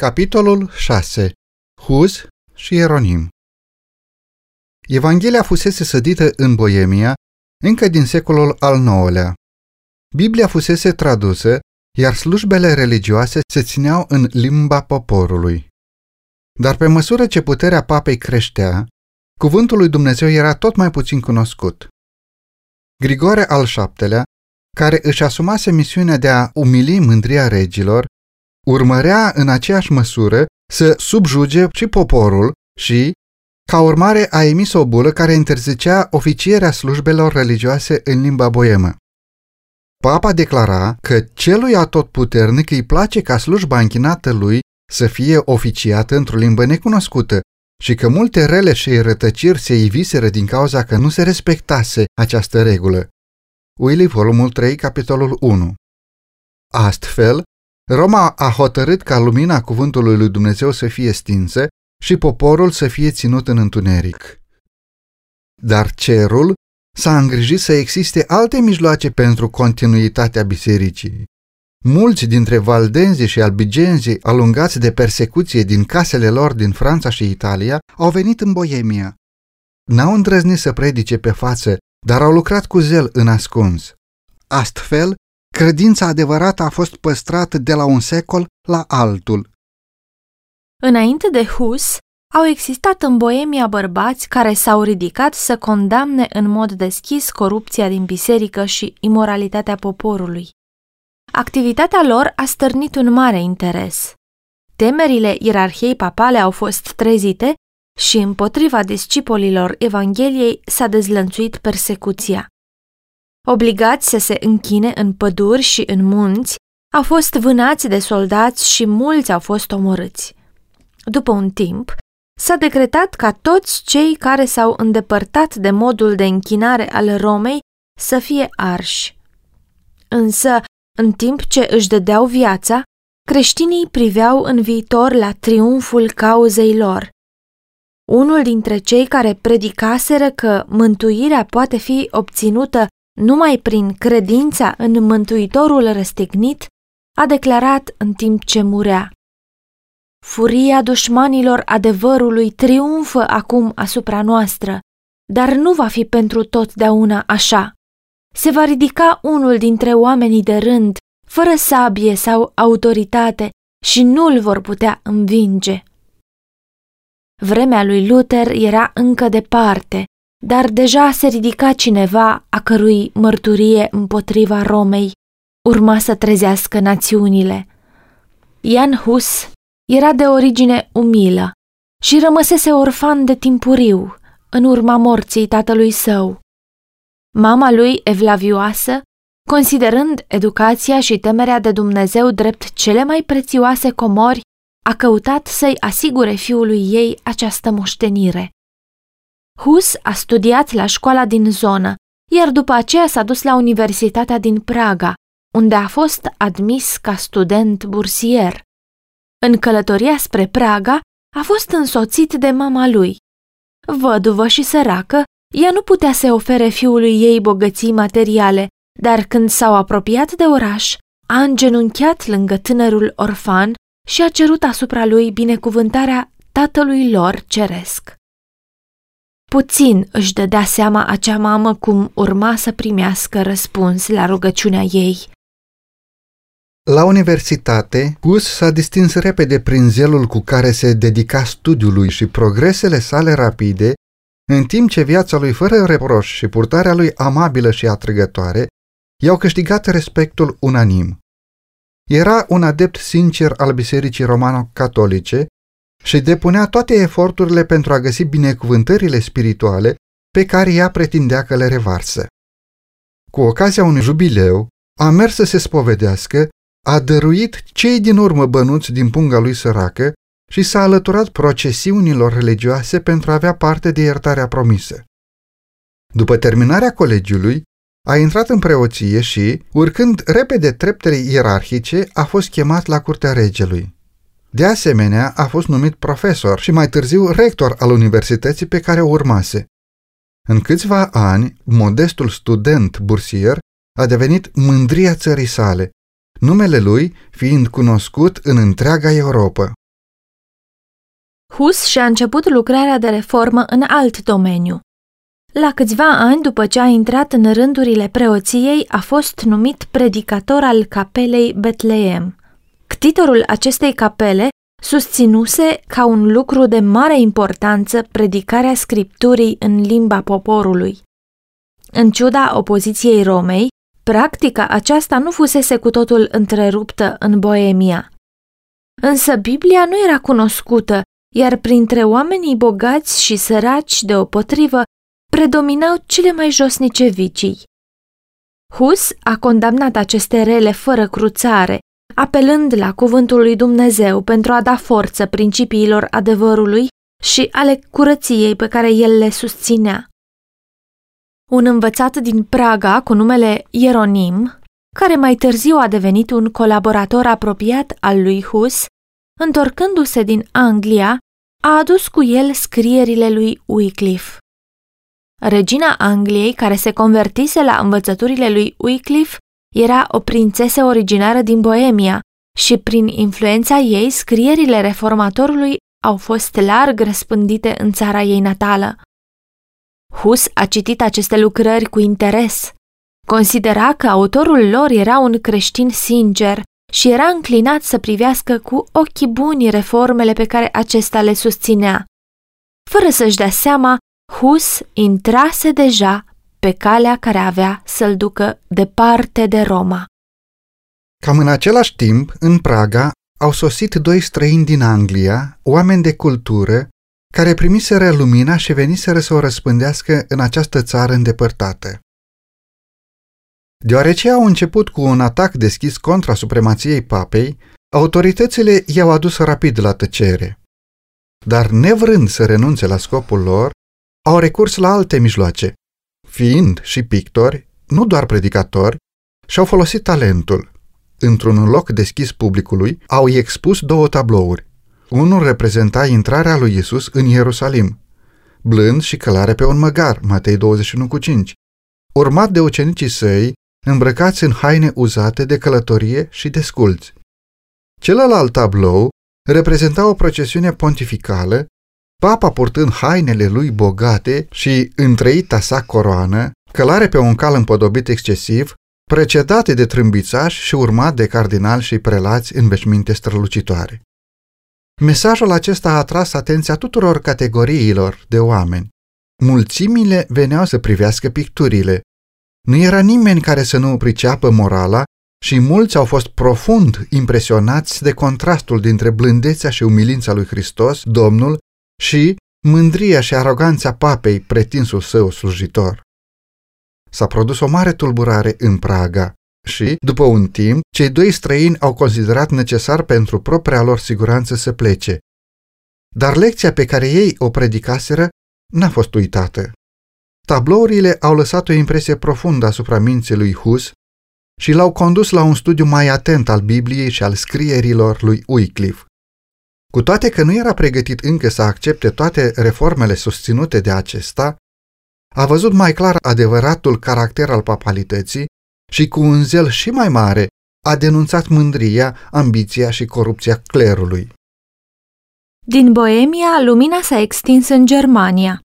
Capitolul 6. Huz și Ieronim Evanghelia fusese sădită în Boemia încă din secolul al IX-lea. Biblia fusese tradusă, iar slujbele religioase se țineau în limba poporului. Dar pe măsură ce puterea papei creștea, cuvântul lui Dumnezeu era tot mai puțin cunoscut. Grigore al VII-lea, care își asumase misiunea de a umili mândria regilor, urmărea în aceeași măsură să subjuge și poporul și, ca urmare, a emis o bulă care interzicea oficierea slujbelor religioase în limba boemă. Papa declara că celui atotputernic îi place ca slujba închinată lui să fie oficiată într-o limbă necunoscută și că multe rele și rătăciri se iviseră din cauza că nu se respectase această regulă. Willy, volumul 3, capitolul 1 Astfel, Roma a hotărât ca lumina cuvântului lui Dumnezeu să fie stinsă și poporul să fie ținut în întuneric. Dar cerul s-a îngrijit să existe alte mijloace pentru continuitatea bisericii. Mulți dintre valdenzii și albigenzii alungați de persecuție din casele lor din Franța și Italia au venit în Boemia. N-au îndrăznit să predice pe față, dar au lucrat cu zel în ascuns. Astfel, Credința adevărată a fost păstrată de la un secol la altul. Înainte de Hus, au existat în Boemia bărbați care s-au ridicat să condamne în mod deschis corupția din biserică și imoralitatea poporului. Activitatea lor a stârnit un mare interes. Temerile ierarhiei papale au fost trezite și împotriva discipolilor Evangheliei s-a dezlănțuit persecuția obligați să se închine în păduri și în munți, au fost vânați de soldați și mulți au fost omorâți. După un timp, s-a decretat ca toți cei care s-au îndepărtat de modul de închinare al Romei să fie arși. Însă, în timp ce își dădeau viața, creștinii priveau în viitor la triumful cauzei lor. Unul dintre cei care predicaseră că mântuirea poate fi obținută numai prin credința în Mântuitorul răstignit, a declarat în timp ce murea. Furia dușmanilor adevărului triumfă acum asupra noastră, dar nu va fi pentru totdeauna așa. Se va ridica unul dintre oamenii de rând, fără sabie sau autoritate, și nu-l vor putea învinge. Vremea lui Luther era încă departe, dar deja se ridica cineva a cărui mărturie împotriva Romei urma să trezească națiunile. Ian Hus era de origine umilă și rămăsese orfan de timpuriu în urma morții tatălui său. Mama lui, evlavioasă, considerând educația și temerea de Dumnezeu drept cele mai prețioase comori, a căutat să-i asigure fiului ei această moștenire. Hus a studiat la școala din zonă, iar după aceea s-a dus la Universitatea din Praga, unde a fost admis ca student bursier. În călătoria spre Praga a fost însoțit de mama lui. Văduvă și săracă, ea nu putea să ofere fiului ei bogății materiale, dar când s-au apropiat de oraș, a îngenunchiat lângă tânărul orfan și a cerut asupra lui binecuvântarea tatălui lor ceresc. Puțin își dădea seama acea mamă cum urma să primească răspuns la rugăciunea ei. La universitate, Hus s-a distins repede prin zelul cu care se dedica studiului și progresele sale rapide, în timp ce viața lui fără reproș și purtarea lui amabilă și atrăgătoare i-au câștigat respectul unanim. Era un adept sincer al Bisericii Romano-Catolice și depunea toate eforturile pentru a găsi binecuvântările spirituale pe care ea pretindea că le revarsă. Cu ocazia unui jubileu, a mers să se spovedească, a dăruit cei din urmă bănuți din punga lui săracă și s-a alăturat procesiunilor religioase pentru a avea parte de iertarea promisă. După terminarea colegiului, a intrat în preoție și, urcând repede treptele ierarhice, a fost chemat la curtea regelui. De asemenea, a fost numit profesor și mai târziu rector al universității pe care o urmase. În câțiva ani, modestul student bursier a devenit mândria țării sale, numele lui fiind cunoscut în întreaga Europa. Hus și-a început lucrarea de reformă în alt domeniu. La câțiva ani după ce a intrat în rândurile preoției, a fost numit predicator al capelei Betleem. Ctitorul acestei capele susținuse ca un lucru de mare importanță predicarea scripturii în limba poporului. În ciuda opoziției Romei, practica aceasta nu fusese cu totul întreruptă în Boemia. Însă Biblia nu era cunoscută, iar printre oamenii bogați și săraci deopotrivă predominau cele mai josnice vicii. Hus a condamnat aceste rele fără cruțare, apelând la cuvântul lui Dumnezeu pentru a da forță principiilor adevărului și ale curăției pe care el le susținea. Un învățat din Praga cu numele Ieronim, care mai târziu a devenit un colaborator apropiat al lui Hus, întorcându-se din Anglia, a adus cu el scrierile lui Wycliffe. Regina Angliei, care se convertise la învățăturile lui Wycliffe, era o prințesă originară din Boemia și prin influența ei scrierile reformatorului au fost larg răspândite în țara ei natală. Hus a citit aceste lucrări cu interes. Considera că autorul lor era un creștin sincer și era înclinat să privească cu ochii buni reformele pe care acesta le susținea. Fără să-și dea seama, Hus intrase deja pe calea care avea să-l ducă departe de Roma. Cam în același timp, în Praga, au sosit doi străini din Anglia, oameni de cultură, care primiseră lumina și veniseră să o răspândească în această țară îndepărtată. Deoarece au început cu un atac deschis contra supremației papei, autoritățile i-au adus rapid la tăcere. Dar nevrând să renunțe la scopul lor, au recurs la alte mijloace. Fiind și pictori, nu doar predicatori, și-au folosit talentul. Într-un loc deschis publicului, au expus două tablouri. Unul reprezenta intrarea lui Isus în Ierusalim, blând și călare pe un măgar, Matei 21 cu 5, urmat de ucenicii săi, îmbrăcați în haine uzate de călătorie și de sculți. Celălalt tablou reprezenta o procesiune pontificală papa purtând hainele lui bogate și întreita sa coroană, călare pe un cal împodobit excesiv, precedate de trâmbițași și urmat de cardinali și prelați în veșminte strălucitoare. Mesajul acesta a atras atenția tuturor categoriilor de oameni. Mulțimile veneau să privească picturile. Nu era nimeni care să nu priceapă morala și mulți au fost profund impresionați de contrastul dintre blândețea și umilința lui Hristos, Domnul, și mândria și aroganța papei pretinsul său slujitor. S-a produs o mare tulburare în Praga și, după un timp, cei doi străini au considerat necesar pentru propria lor siguranță să plece. Dar lecția pe care ei o predicaseră n-a fost uitată. Tablourile au lăsat o impresie profundă asupra minții lui Hus și l-au condus la un studiu mai atent al Bibliei și al scrierilor lui Wycliffe. Cu toate că nu era pregătit încă să accepte toate reformele susținute de acesta, a văzut mai clar adevăratul caracter al papalității și cu un zel și mai mare a denunțat mândria, ambiția și corupția clerului. Din Boemia, lumina s-a extins în Germania,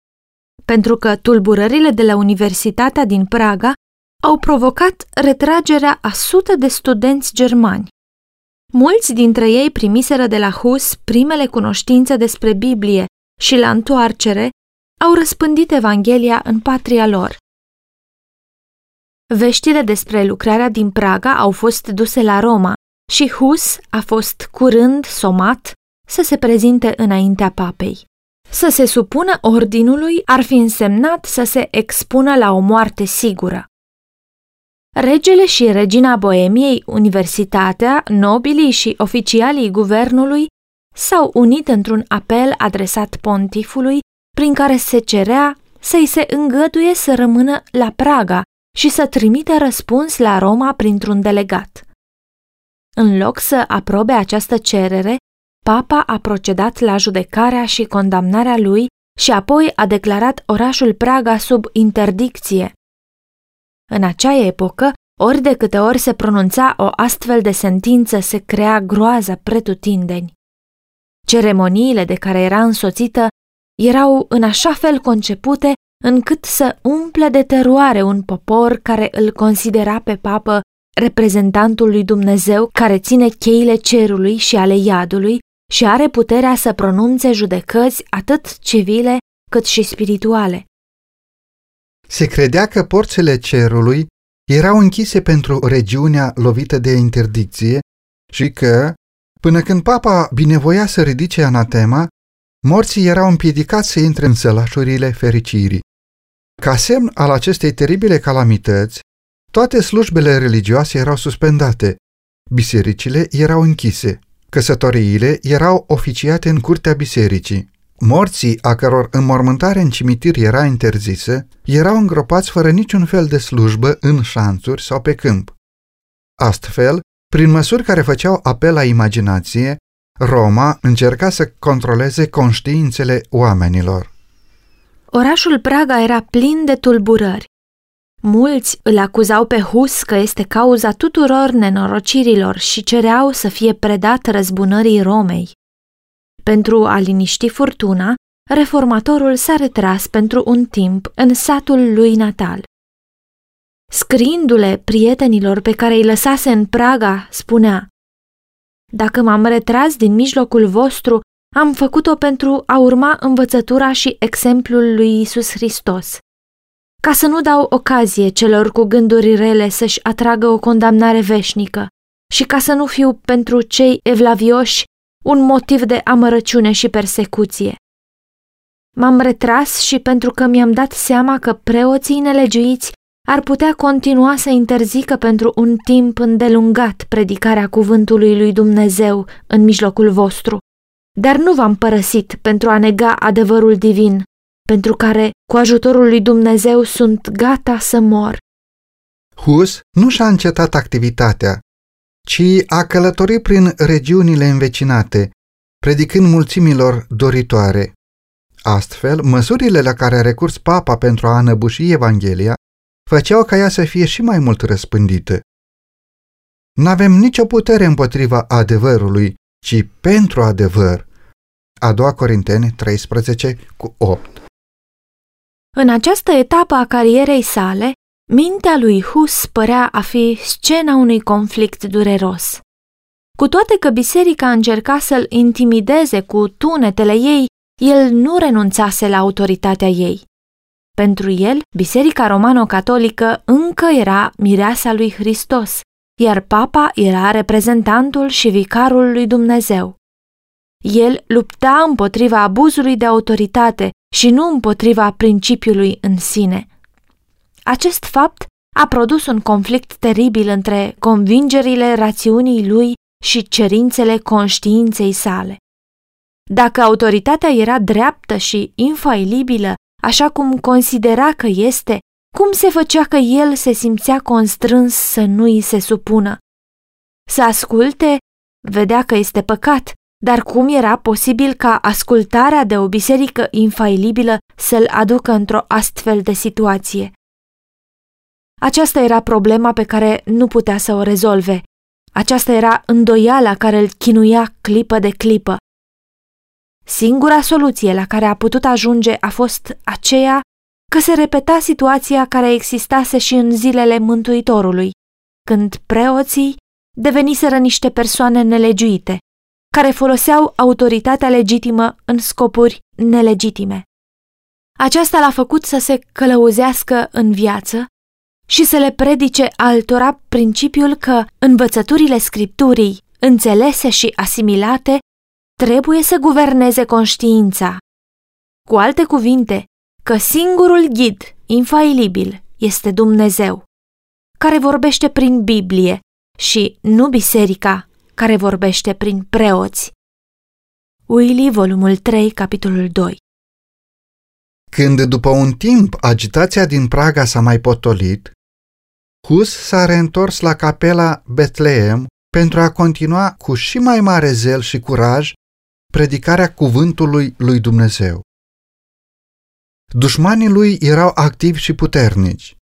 pentru că tulburările de la Universitatea din Praga au provocat retragerea a sute de studenți germani. Mulți dintre ei primiseră de la Hus primele cunoștințe despre Biblie și la întoarcere au răspândit Evanghelia în patria lor. Veștile despre lucrarea din Praga au fost duse la Roma și Hus a fost curând somat să se prezinte înaintea papei. Să se supună ordinului ar fi însemnat să se expună la o moarte sigură. Regele și regina Boemiei, universitatea, nobilii și oficialii guvernului s-au unit într-un apel adresat pontifului prin care se cerea să-i se îngăduie să rămână la Praga și să trimită răspuns la Roma printr-un delegat. În loc să aprobe această cerere, papa a procedat la judecarea și condamnarea lui și apoi a declarat orașul Praga sub interdicție, în acea epocă, ori de câte ori se pronunța o astfel de sentință, se crea groază pretutindeni. Ceremoniile de care era însoțită erau în așa fel concepute încât să umple de teroare un popor care îl considera pe papă reprezentantul lui Dumnezeu care ține cheile cerului și ale iadului și are puterea să pronunțe judecăți atât civile cât și spirituale. Se credea că porțile cerului erau închise pentru regiunea lovită de interdicție și că, până când papa binevoia să ridice anatema, morții erau împiedicați să intre în sălașurile fericirii. Ca semn al acestei teribile calamități, toate slujbele religioase erau suspendate, bisericile erau închise, căsătoriile erau oficiate în curtea bisericii. Morții, a căror înmormântare în cimitir era interzisă, erau îngropați fără niciun fel de slujbă în șanțuri sau pe câmp. Astfel, prin măsuri care făceau apel la imaginație, Roma încerca să controleze conștiințele oamenilor. Orașul Praga era plin de tulburări. Mulți îl acuzau pe Hus că este cauza tuturor nenorocirilor și cereau să fie predat răzbunării Romei. Pentru a liniști furtuna, reformatorul s-a retras pentru un timp în satul lui natal. Scriindu-le prietenilor pe care îi lăsase în Praga, spunea Dacă m-am retras din mijlocul vostru, am făcut-o pentru a urma învățătura și exemplul lui Isus Hristos. Ca să nu dau ocazie celor cu gânduri rele să-și atragă o condamnare veșnică și ca să nu fiu pentru cei evlavioși un motiv de amărăciune și persecuție. M-am retras și pentru că mi-am dat seama că preoții nelegiuiți ar putea continua să interzică pentru un timp îndelungat predicarea cuvântului lui Dumnezeu în mijlocul vostru. Dar nu v-am părăsit pentru a nega adevărul divin, pentru care, cu ajutorul lui Dumnezeu, sunt gata să mor. Hus nu și-a încetat activitatea, ci a călătorit prin regiunile învecinate, predicând mulțimilor doritoare. Astfel, măsurile la care a recurs papa pentru a înăbuși Evanghelia făceau ca ea să fie și mai mult răspândită. N-avem nicio putere împotriva adevărului, ci pentru adevăr. A doua Corinteni 13 cu 8 În această etapă a carierei sale, mintea lui Hus părea a fi scena unui conflict dureros. Cu toate că biserica încerca să-l intimideze cu tunetele ei, el nu renunțase la autoritatea ei. Pentru el, Biserica Romano-Catolică încă era mireasa lui Hristos, iar papa era reprezentantul și vicarul lui Dumnezeu. El lupta împotriva abuzului de autoritate și nu împotriva principiului în sine. Acest fapt a produs un conflict teribil între convingerile rațiunii lui și cerințele conștiinței sale. Dacă autoritatea era dreaptă și infailibilă, așa cum considera că este, cum se făcea că el se simțea constrâns să nu îi se supună? Să asculte, vedea că este păcat, dar cum era posibil ca ascultarea de o biserică infailibilă să-l aducă într-o astfel de situație? Aceasta era problema pe care nu putea să o rezolve. Aceasta era îndoiala care îl chinuia clipă de clipă. Singura soluție la care a putut ajunge a fost aceea că se repeta situația care existase și în zilele Mântuitorului, când preoții deveniseră niște persoane nelegiuite, care foloseau autoritatea legitimă în scopuri nelegitime. Aceasta l-a făcut să se călăuzească în viață și să le predice altora principiul că învățăturile scripturii, înțelese și asimilate, trebuie să guverneze conștiința. Cu alte cuvinte, că singurul ghid infailibil este Dumnezeu, care vorbește prin Biblie și nu biserica, care vorbește prin preoți. Willy, volumul 3, capitolul 2 Când după un timp agitația din Praga s-a mai potolit, Hus s-a reîntors la capela Betleem pentru a continua cu și mai mare zel și curaj predicarea cuvântului lui Dumnezeu. Dușmanii lui erau activi și puternici,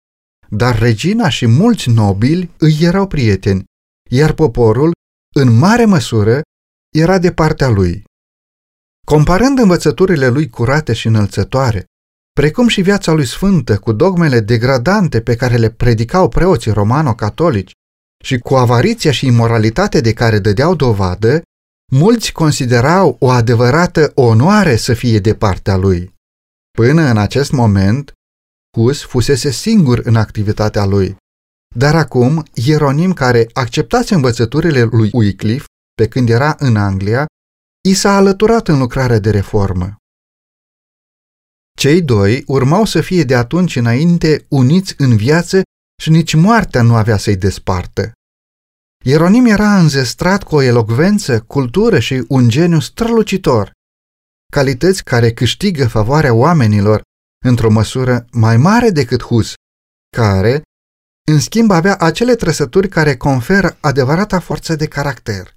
dar regina și mulți nobili îi erau prieteni, iar poporul, în mare măsură, era de partea lui. Comparând învățăturile lui curate și înălțătoare, precum și viața lui sfântă cu dogmele degradante pe care le predicau preoții romano-catolici și cu avariția și imoralitatea de care dădeau dovadă, mulți considerau o adevărată onoare să fie de partea lui. Până în acest moment, Hus fusese singur în activitatea lui, dar acum Ieronim care acceptase învățăturile lui Wycliffe pe când era în Anglia, i s-a alăturat în lucrarea de reformă. Cei doi urmau să fie de atunci înainte uniți în viață și nici moartea nu avea să-i despartă. Ieronim era înzestrat cu o elocvență, cultură și un geniu strălucitor, calități care câștigă favoarea oamenilor într-o măsură mai mare decât Hus, care, în schimb, avea acele trăsături care conferă adevărata forță de caracter.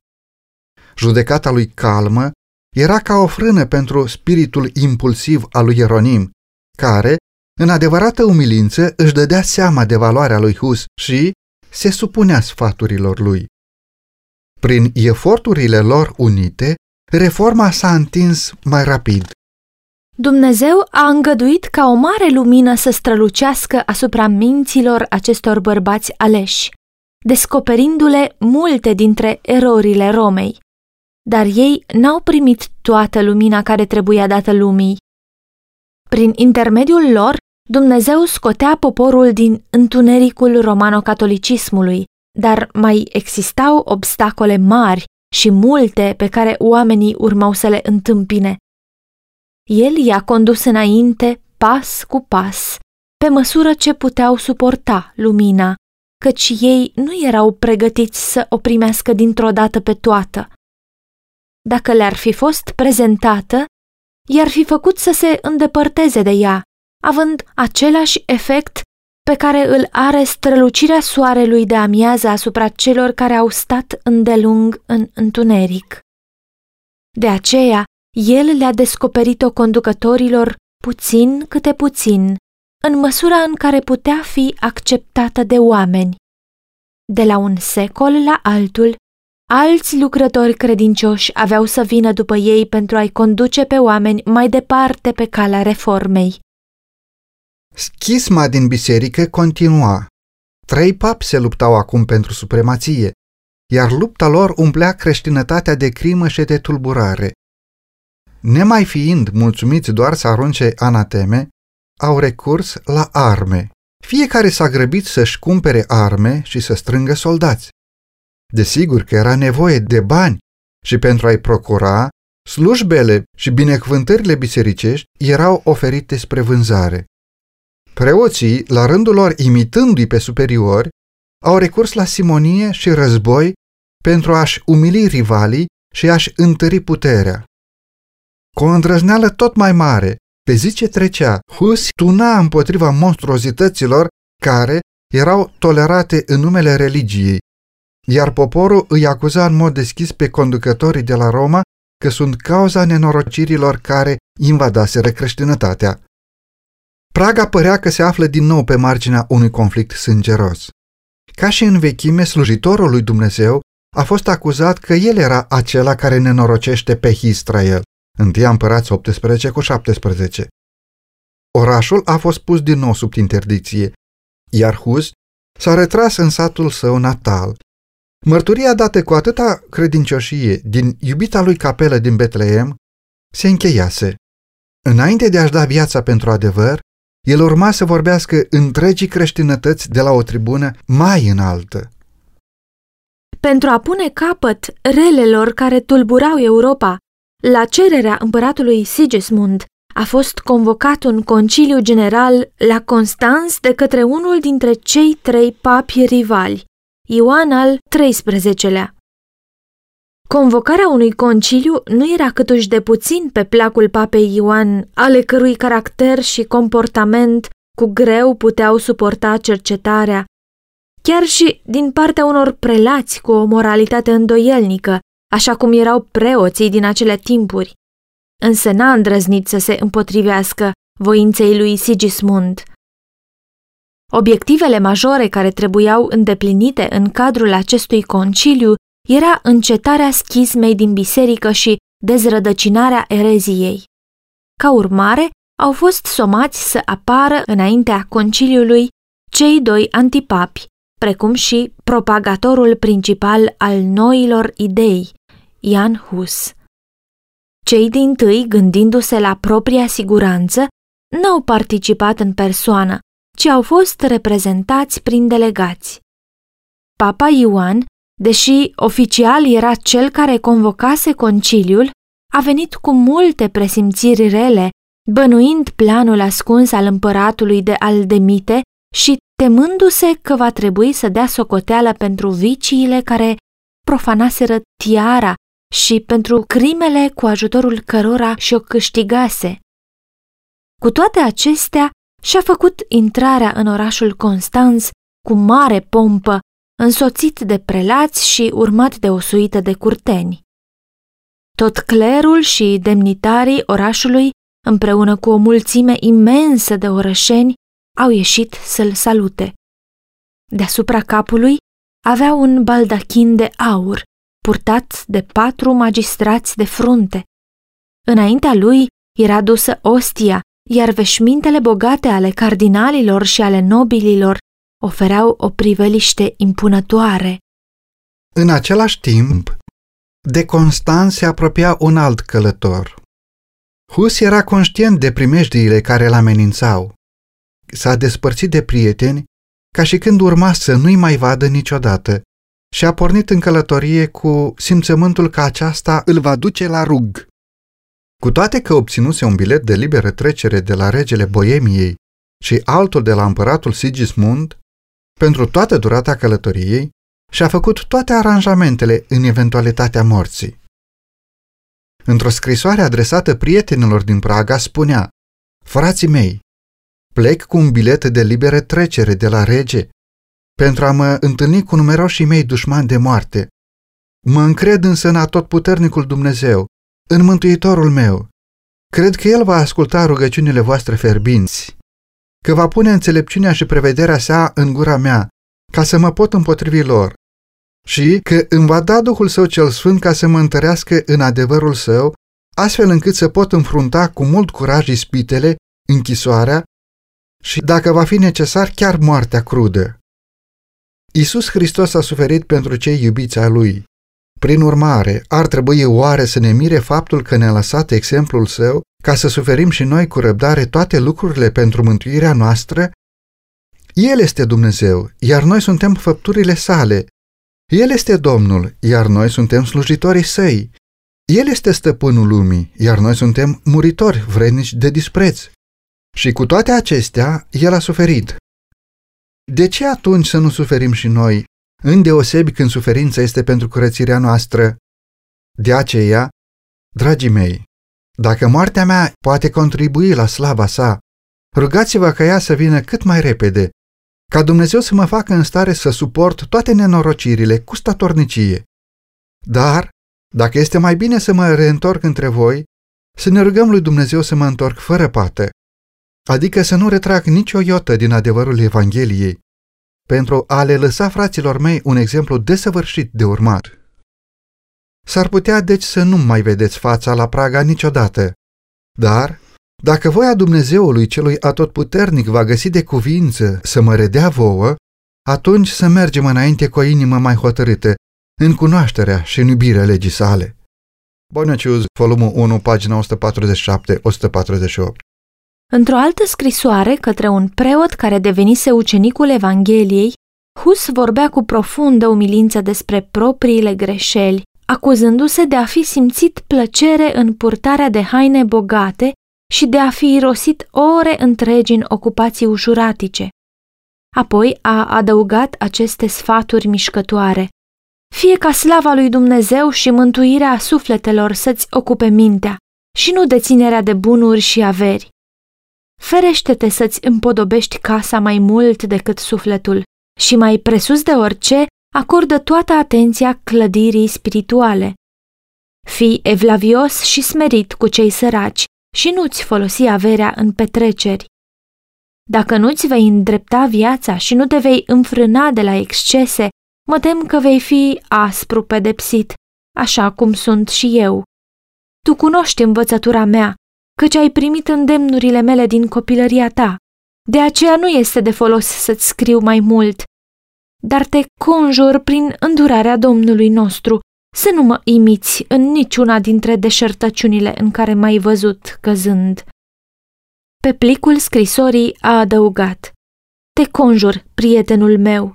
Judecata lui calmă era ca o frână pentru spiritul impulsiv al lui Ieronim, care, în adevărată umilință, își dădea seama de valoarea lui Hus și se supunea sfaturilor lui. Prin eforturile lor unite, reforma s-a întins mai rapid. Dumnezeu a îngăduit ca o mare lumină să strălucească asupra minților acestor bărbați aleși, descoperindu-le multe dintre erorile Romei dar ei n-au primit toată lumina care trebuia dată lumii. Prin intermediul lor, Dumnezeu scotea poporul din întunericul romano-catolicismului, dar mai existau obstacole mari și multe pe care oamenii urmau să le întâmpine. El i-a condus înainte, pas cu pas, pe măsură ce puteau suporta lumina, căci ei nu erau pregătiți să o primească dintr-o dată pe toată dacă le-ar fi fost prezentată, i-ar fi făcut să se îndepărteze de ea, având același efect pe care îl are strălucirea soarelui de amiază asupra celor care au stat îndelung în întuneric. De aceea, el le-a descoperit-o conducătorilor puțin câte puțin, în măsura în care putea fi acceptată de oameni. De la un secol la altul, Alți lucrători credincioși aveau să vină după ei pentru a-i conduce pe oameni mai departe pe calea reformei. Schisma din biserică continua. Trei papi se luptau acum pentru supremație, iar lupta lor umplea creștinătatea de crimă și de tulburare. Nemai fiind mulțumiți doar să arunce anateme, au recurs la arme. Fiecare s-a grăbit să-și cumpere arme și să strângă soldați. Desigur că era nevoie de bani și pentru a-i procura, slujbele și binecuvântările bisericești erau oferite spre vânzare. Preoții, la rândul lor imitându-i pe superiori, au recurs la simonie și război pentru a-și umili rivalii și a-și întări puterea. Cu o îndrăzneală tot mai mare, pe zi ce trecea, Hus tuna împotriva monstruozităților care erau tolerate în numele religiei iar poporul îi acuza în mod deschis pe conducătorii de la Roma că sunt cauza nenorocirilor care invadaseră creștinătatea. Praga părea că se află din nou pe marginea unui conflict sângeros. Ca și în vechime, slujitorul lui Dumnezeu a fost acuzat că el era acela care nenorocește pe Israel, 1 Împărați 18 cu 17. Orașul a fost pus din nou sub interdicție, iar Huz s-a retras în satul său natal, Mărturia dată cu atâta credincioșie din iubita lui capelă din Betleem se încheiase. Înainte de a-și da viața pentru adevăr, el urma să vorbească întregii creștinătăți de la o tribună mai înaltă. Pentru a pune capăt relelor care tulburau Europa, la cererea împăratului Sigismund a fost convocat un conciliu general la Constanț de către unul dintre cei trei papi rivali, Ioan al XIII-lea. Convocarea unui conciliu nu era câtuși de puțin pe placul papei Ioan, ale cărui caracter și comportament cu greu puteau suporta cercetarea, chiar și din partea unor prelați cu o moralitate îndoielnică, așa cum erau preoții din acele timpuri. Însă n-a îndrăznit să se împotrivească voinței lui Sigismund. Obiectivele majore care trebuiau îndeplinite în cadrul acestui conciliu era încetarea schismei din biserică și dezrădăcinarea ereziei. Ca urmare, au fost somați să apară înaintea conciliului cei doi antipapi, precum și propagatorul principal al noilor idei, Ian Hus. Cei din tâi, gândindu-se la propria siguranță, n-au participat în persoană, ci au fost reprezentați prin delegați. Papa Ioan, deși oficial era cel care convocase conciliul, a venit cu multe presimțiri rele, bănuind planul ascuns al împăratului de Aldemite și temându-se că va trebui să dea socoteală pentru viciile care profanaseră tiara și pentru crimele cu ajutorul cărora și-o câștigase. Cu toate acestea, și-a făcut intrarea în orașul Constanț cu mare pompă, însoțit de prelați și urmat de o suită de curteni. Tot clerul și demnitarii orașului, împreună cu o mulțime imensă de orășeni, au ieșit să-l salute. Deasupra capului avea un baldachin de aur, purtat de patru magistrați de frunte. Înaintea lui era dusă ostia, iar veșmintele bogate ale cardinalilor și ale nobililor ofereau o priveliște impunătoare. În același timp, de Constant se apropia un alt călător. Hus era conștient de primejdiile care îl amenințau. S-a despărțit de prieteni ca și când urma să nu-i mai vadă niciodată și a pornit în călătorie cu simțământul că aceasta îl va duce la rug. Cu toate că obținuse un bilet de liberă trecere de la regele Boemiei și altul de la împăratul Sigismund, pentru toată durata călătoriei, și-a făcut toate aranjamentele în eventualitatea morții. Într-o scrisoare adresată prietenilor din Praga spunea Frații mei, plec cu un bilet de liberă trecere de la rege pentru a mă întâlni cu numeroșii mei dușmani de moarte. Mă încred însă în atotputernicul Dumnezeu, în Mântuitorul meu. Cred că El va asculta rugăciunile voastre ferbinți, că va pune înțelepciunea și prevederea sa în gura mea, ca să mă pot împotrivi lor, și că îmi va da Duhul Său cel Sfânt ca să mă întărească în adevărul Său, astfel încât să pot înfrunta cu mult curaj ispitele, închisoarea și, dacă va fi necesar, chiar moartea crudă. Isus Hristos a suferit pentru cei iubiți ai Lui. Prin urmare, ar trebui oare să ne mire faptul că ne-a lăsat exemplul Său ca să suferim și noi cu răbdare toate lucrurile pentru mântuirea noastră? El este Dumnezeu, iar noi suntem făpturile sale, el este Domnul, iar noi suntem slujitorii săi. El este stăpânul lumii, iar noi suntem muritori, vrednici de dispreț. Și cu toate acestea, El a suferit. De ce atunci să nu suferim și noi, îndeosebi când suferința este pentru curățirea noastră? De aceea, dragii mei, dacă moartea mea poate contribui la slava sa, rugați-vă ca ea să vină cât mai repede ca Dumnezeu să mă facă în stare să suport toate nenorocirile cu statornicie. Dar, dacă este mai bine să mă reîntorc între voi, să ne rugăm lui Dumnezeu să mă întorc fără pată, adică să nu retrag nicio iotă din adevărul Evangheliei, pentru a le lăsa fraților mei un exemplu desăvârșit de urmat. S-ar putea deci să nu mai vedeți fața la Praga niciodată, dar dacă voia Dumnezeului celui atotputernic va găsi de cuvință să mă redea vouă, atunci să mergem înainte cu o inimă mai hotărâtă, în cunoașterea și în iubirea legii sale. Boniciuz, volumul 1, pagina 147-148 Într-o altă scrisoare către un preot care devenise ucenicul Evangheliei, Hus vorbea cu profundă umilință despre propriile greșeli, acuzându-se de a fi simțit plăcere în purtarea de haine bogate și de a fi irosit ore întregi în ocupații ușuratice. Apoi a adăugat aceste sfaturi mișcătoare. Fie ca slava lui Dumnezeu și mântuirea sufletelor să-ți ocupe mintea și nu deținerea de bunuri și averi. Ferește-te să-ți împodobești casa mai mult decât sufletul și mai presus de orice, acordă toată atenția clădirii spirituale. Fii evlavios și smerit cu cei săraci și nu-ți folosi averea în petreceri. Dacă nu-ți vei îndrepta viața și nu te vei înfrâna de la excese, mă tem că vei fi aspru pedepsit, așa cum sunt și eu. Tu cunoști învățătura mea, căci ai primit îndemnurile mele din copilăria ta. De aceea nu este de folos să-ți scriu mai mult, dar te conjur prin îndurarea Domnului nostru să nu mă imiți în niciuna dintre deșertăciunile în care m-ai văzut căzând. Pe plicul scrisorii a adăugat, Te conjur, prietenul meu,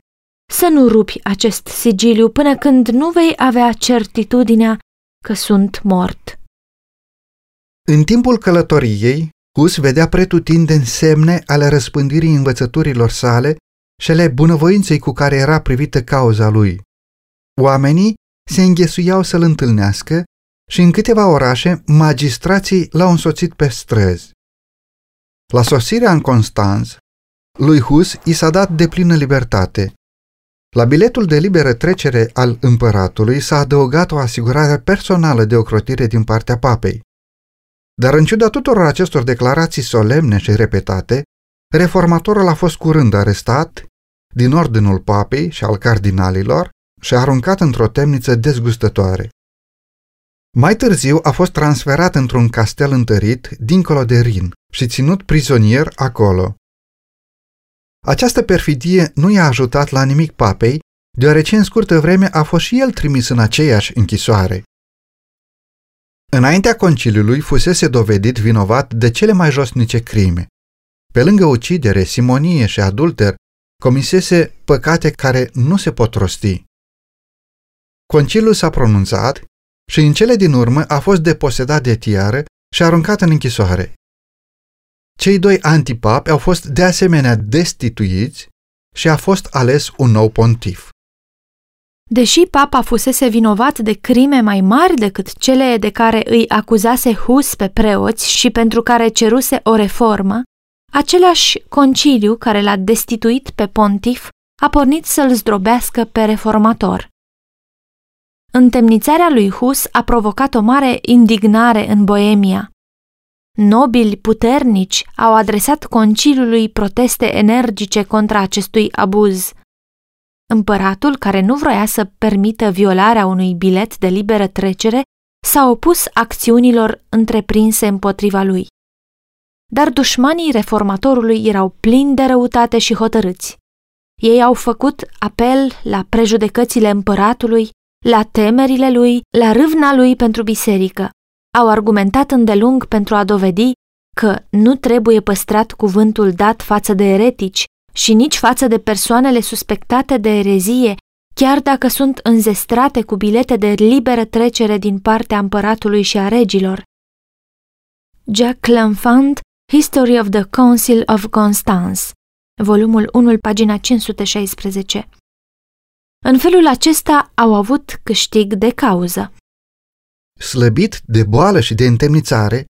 să nu rupi acest sigiliu până când nu vei avea certitudinea că sunt mort. În timpul călătoriei, Hus vedea pretutindeni semne ale răspândirii învățăturilor sale și ale bunăvoinței cu care era privită cauza lui. Oamenii se înghesuiau să-l întâlnească și în câteva orașe magistrații l-au însoțit pe străzi. La sosirea în Constanț, lui Hus i s-a dat de plină libertate. La biletul de liberă trecere al împăratului s-a adăugat o asigurare personală de ocrotire din partea papei. Dar în ciuda tuturor acestor declarații solemne și repetate, reformatorul a fost curând arestat din ordinul papei și al cardinalilor și aruncat într-o temniță dezgustătoare. Mai târziu a fost transferat într-un castel întărit dincolo de Rin și ținut prizonier acolo. Această perfidie nu i-a ajutat la nimic papei, deoarece în scurtă vreme a fost și el trimis în aceeași închisoare. Înaintea conciliului fusese dovedit vinovat de cele mai josnice crime. Pe lângă ucidere, simonie și adulter, comisese păcate care nu se pot rosti. Conciliul s-a pronunțat și în cele din urmă a fost deposedat de tiară și aruncat în închisoare. Cei doi antipapi au fost de asemenea destituiți și a fost ales un nou pontif. Deși papa fusese vinovat de crime mai mari decât cele de care îi acuzase Hus pe preoți și pentru care ceruse o reformă, același conciliu care l-a destituit pe pontif a pornit să-l zdrobească pe reformator. Întemnițarea lui Hus a provocat o mare indignare în Boemia. Nobili puternici au adresat conciliului proteste energice contra acestui abuz. Împăratul, care nu vroia să permită violarea unui bilet de liberă trecere, s-a opus acțiunilor întreprinse împotriva lui. Dar dușmanii reformatorului erau plini de răutate și hotărâți. Ei au făcut apel la prejudecățile împăratului la temerile lui, la râvna lui pentru biserică. Au argumentat îndelung pentru a dovedi că nu trebuie păstrat cuvântul dat față de eretici și nici față de persoanele suspectate de erezie, chiar dacă sunt înzestrate cu bilete de liberă trecere din partea împăratului și a regilor. Jack L'Enfant, History of the Council of Constance, volumul 1, pagina 516 în felul acesta au avut câștig de cauză. Slăbit de boală și de întemnițare,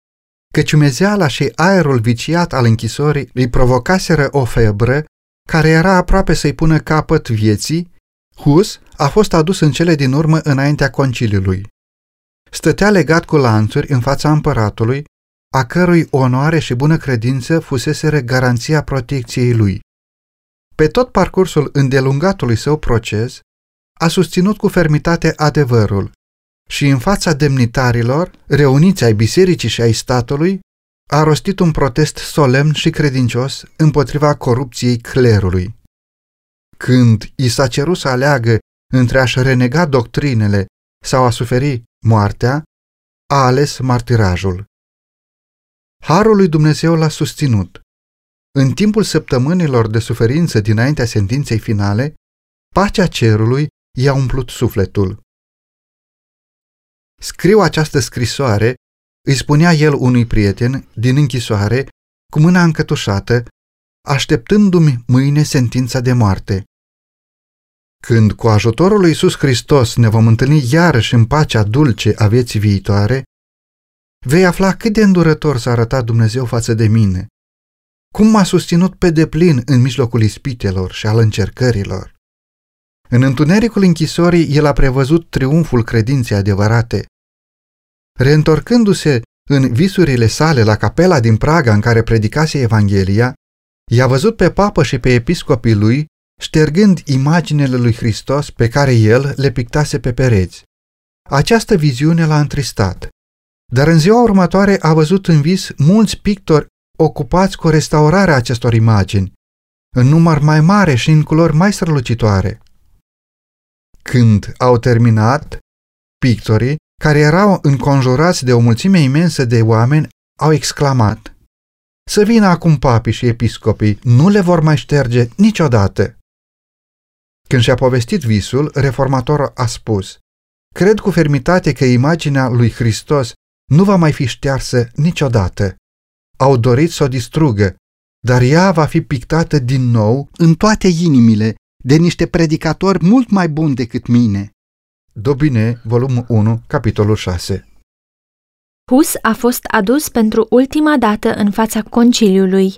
căciumezeala și aerul viciat al închisorii îi provocaseră o febră care era aproape să-i pună capăt vieții, Hus a fost adus în cele din urmă înaintea conciliului. Stătea legat cu lanțuri în fața împăratului, a cărui onoare și bună credință fuseseră garanția protecției lui. Pe tot parcursul îndelungatului său proces, a susținut cu fermitate adevărul și în fața demnitarilor, reuniți ai bisericii și ai statului, a rostit un protest solemn și credincios împotriva corupției clerului. Când i s-a cerut să aleagă între a-și renega doctrinele sau a suferi moartea, a ales martirajul. Harul lui Dumnezeu l-a susținut în timpul săptămânilor de suferință dinaintea sentinței finale, pacea cerului i-a umplut sufletul. Scriu această scrisoare, îi spunea el unui prieten din închisoare, cu mâna încătușată, așteptându-mi mâine sentința de moarte. Când cu ajutorul lui Iisus Hristos ne vom întâlni iarăși în pacea dulce a vieții viitoare, vei afla cât de îndurător s-a arătat Dumnezeu față de mine cum m-a susținut pe deplin în mijlocul ispitelor și al încercărilor. În întunericul închisorii, el a prevăzut triumful credinței adevărate. Reîntorcându-se în visurile sale la capela din Praga în care predicase Evanghelia, i-a văzut pe papă și pe episcopii lui ștergând imaginele lui Hristos pe care el le pictase pe pereți. Această viziune l-a întristat. dar în ziua următoare a văzut în vis mulți pictori ocupați cu restaurarea acestor imagini, în număr mai mare și în culori mai strălucitoare. Când au terminat, pictorii, care erau înconjurați de o mulțime imensă de oameni, au exclamat Să vină acum papii și episcopii, nu le vor mai șterge niciodată. Când și-a povestit visul, reformatorul a spus Cred cu fermitate că imaginea lui Hristos nu va mai fi ștearsă niciodată. Au dorit să o distrugă, dar ea va fi pictată din nou în toate inimile de niște predicatori mult mai buni decât mine. Dobine, volumul 1, capitolul 6 Hus a fost adus pentru ultima dată în fața conciliului.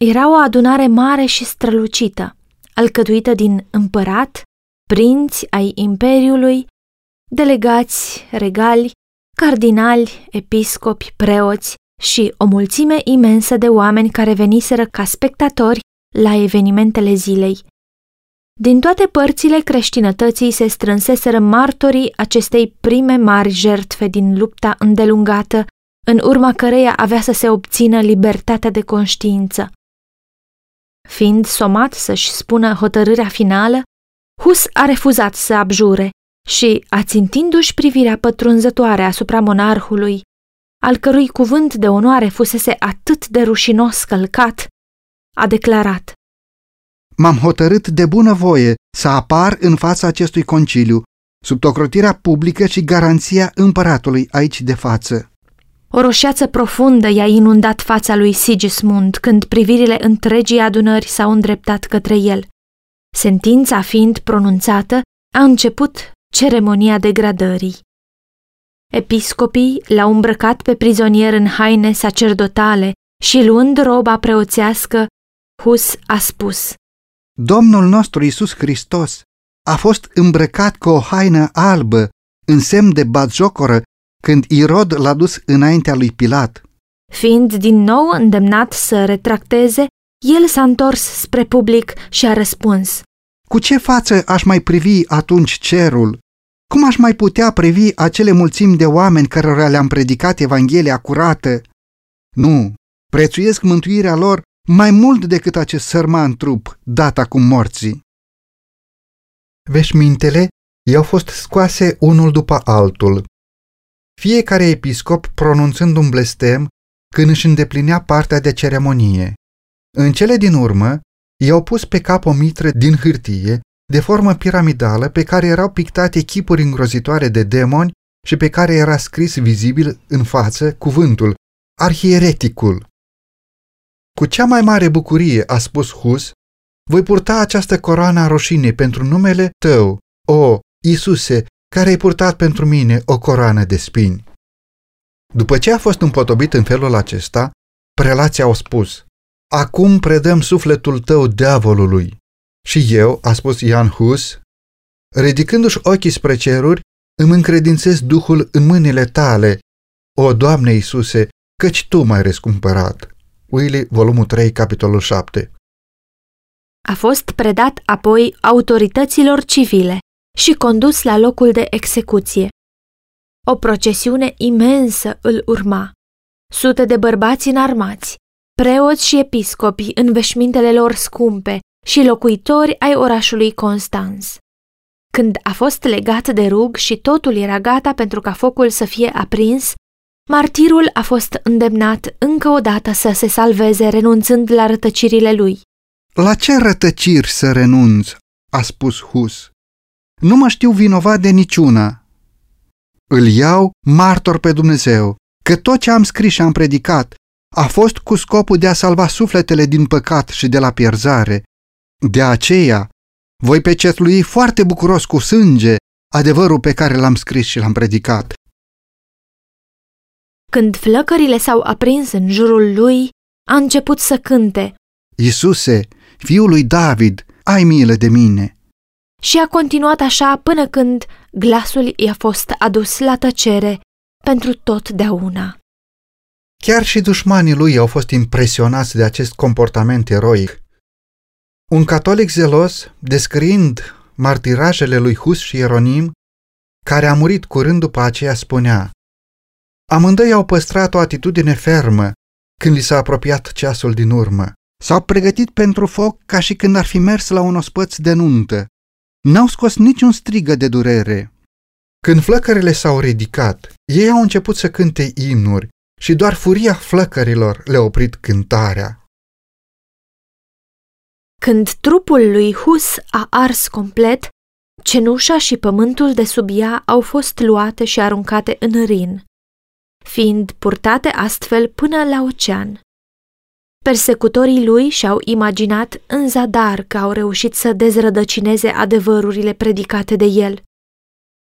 Era o adunare mare și strălucită, alcătuită din împărat, prinți ai imperiului, delegați regali, cardinali, episcopi, preoți și o mulțime imensă de oameni care veniseră ca spectatori la evenimentele zilei. Din toate părțile creștinătății se strânseseră martorii acestei prime mari jertfe din lupta îndelungată, în urma căreia avea să se obțină libertatea de conștiință. Fiind somat să-și spună hotărârea finală, Hus a refuzat să abjure și, ațintindu-și privirea pătrunzătoare asupra monarhului, al cărui cuvânt de onoare fusese atât de rușinos călcat, a declarat M-am hotărât de bună voie să apar în fața acestui conciliu, sub tocrotirea publică și garanția împăratului aici de față. O roșeață profundă i-a inundat fața lui Sigismund când privirile întregii adunări s-au îndreptat către el. Sentința fiind pronunțată, a început ceremonia degradării. Episcopii l-au îmbrăcat pe prizonier în haine sacerdotale și luând roba preoțească, Hus a spus Domnul nostru Isus Hristos a fost îmbrăcat cu o haină albă în semn de batjocoră când Irod l-a dus înaintea lui Pilat. Fiind din nou îndemnat să retracteze, el s-a întors spre public și a răspuns Cu ce față aș mai privi atunci cerul cum aș mai putea privi acele mulțimi de oameni cărora le-am predicat Evanghelia curată? Nu, prețuiesc mântuirea lor mai mult decât acest sărman trup dat acum morții. Veșmintele i-au fost scoase unul după altul. Fiecare episcop pronunțând un blestem când își îndeplinea partea de ceremonie. În cele din urmă, i-au pus pe cap o mitră din hârtie de formă piramidală pe care erau pictate chipuri îngrozitoare de demoni și pe care era scris vizibil în față cuvântul Arhiereticul. Cu cea mai mare bucurie, a spus Hus, voi purta această coroană a roșinii pentru numele tău, o, Isuse, care ai purtat pentru mine o coroană de spini. După ce a fost împotobit în felul acesta, prelații au spus, Acum predăm sufletul tău diavolului. Și eu, a spus Ian Hus, ridicându-și ochii spre ceruri, îmi încredințez Duhul în mâinile tale, o, Doamne Iisuse, căci Tu m-ai răscumpărat. Willy, volumul 3, capitolul 7 A fost predat apoi autorităților civile și condus la locul de execuție. O procesiune imensă îl urma. Sute de bărbați înarmați, preoți și episcopi în veșmintele lor scumpe, și locuitori ai orașului Constans. Când a fost legat de rug și totul era gata pentru ca focul să fie aprins, martirul a fost îndemnat încă o dată să se salveze renunțând la rătăcirile lui. La ce rătăciri să renunț? a spus Hus. Nu mă știu vinovat de niciuna. Îl iau martor pe Dumnezeu, că tot ce am scris și am predicat a fost cu scopul de a salva sufletele din păcat și de la pierzare, de aceea, voi pecetlui foarte bucuros cu sânge adevărul pe care l-am scris și l-am predicat. Când flăcările s-au aprins în jurul lui, a început să cânte. Iisuse, fiul lui David, ai milă de mine. Și a continuat așa până când glasul i-a fost adus la tăcere pentru totdeauna. Chiar și dușmanii lui au fost impresionați de acest comportament eroic. Un catolic zelos, descriind martirajele lui Hus și Ieronim, care a murit curând după aceea, spunea Amândoi au păstrat o atitudine fermă când li s-a apropiat ceasul din urmă. S-au pregătit pentru foc ca și când ar fi mers la un ospăț de nuntă. N-au scos niciun strigă de durere. Când flăcările s-au ridicat, ei au început să cânte imnuri și doar furia flăcărilor le-a oprit cântarea. Când trupul lui Hus a ars complet, cenușa și pământul de sub ea au fost luate și aruncate în Rin, fiind purtate astfel până la ocean. Persecutorii lui și-au imaginat în zadar că au reușit să dezrădăcineze adevărurile predicate de el.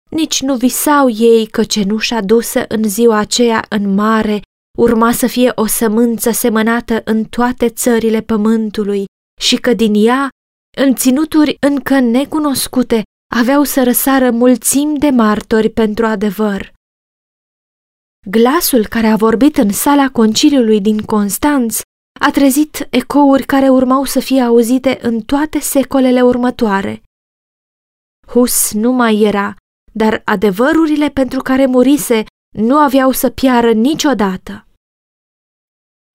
Nici nu visau ei că cenușa dusă în ziua aceea în mare urma să fie o sămânță semănată în toate țările pământului și că din ea, în ținuturi încă necunoscute, aveau să răsară mulțimi de martori pentru adevăr. Glasul care a vorbit în sala conciliului din Constanț a trezit ecouri care urmau să fie auzite în toate secolele următoare. Hus nu mai era, dar adevărurile pentru care murise nu aveau să piară niciodată.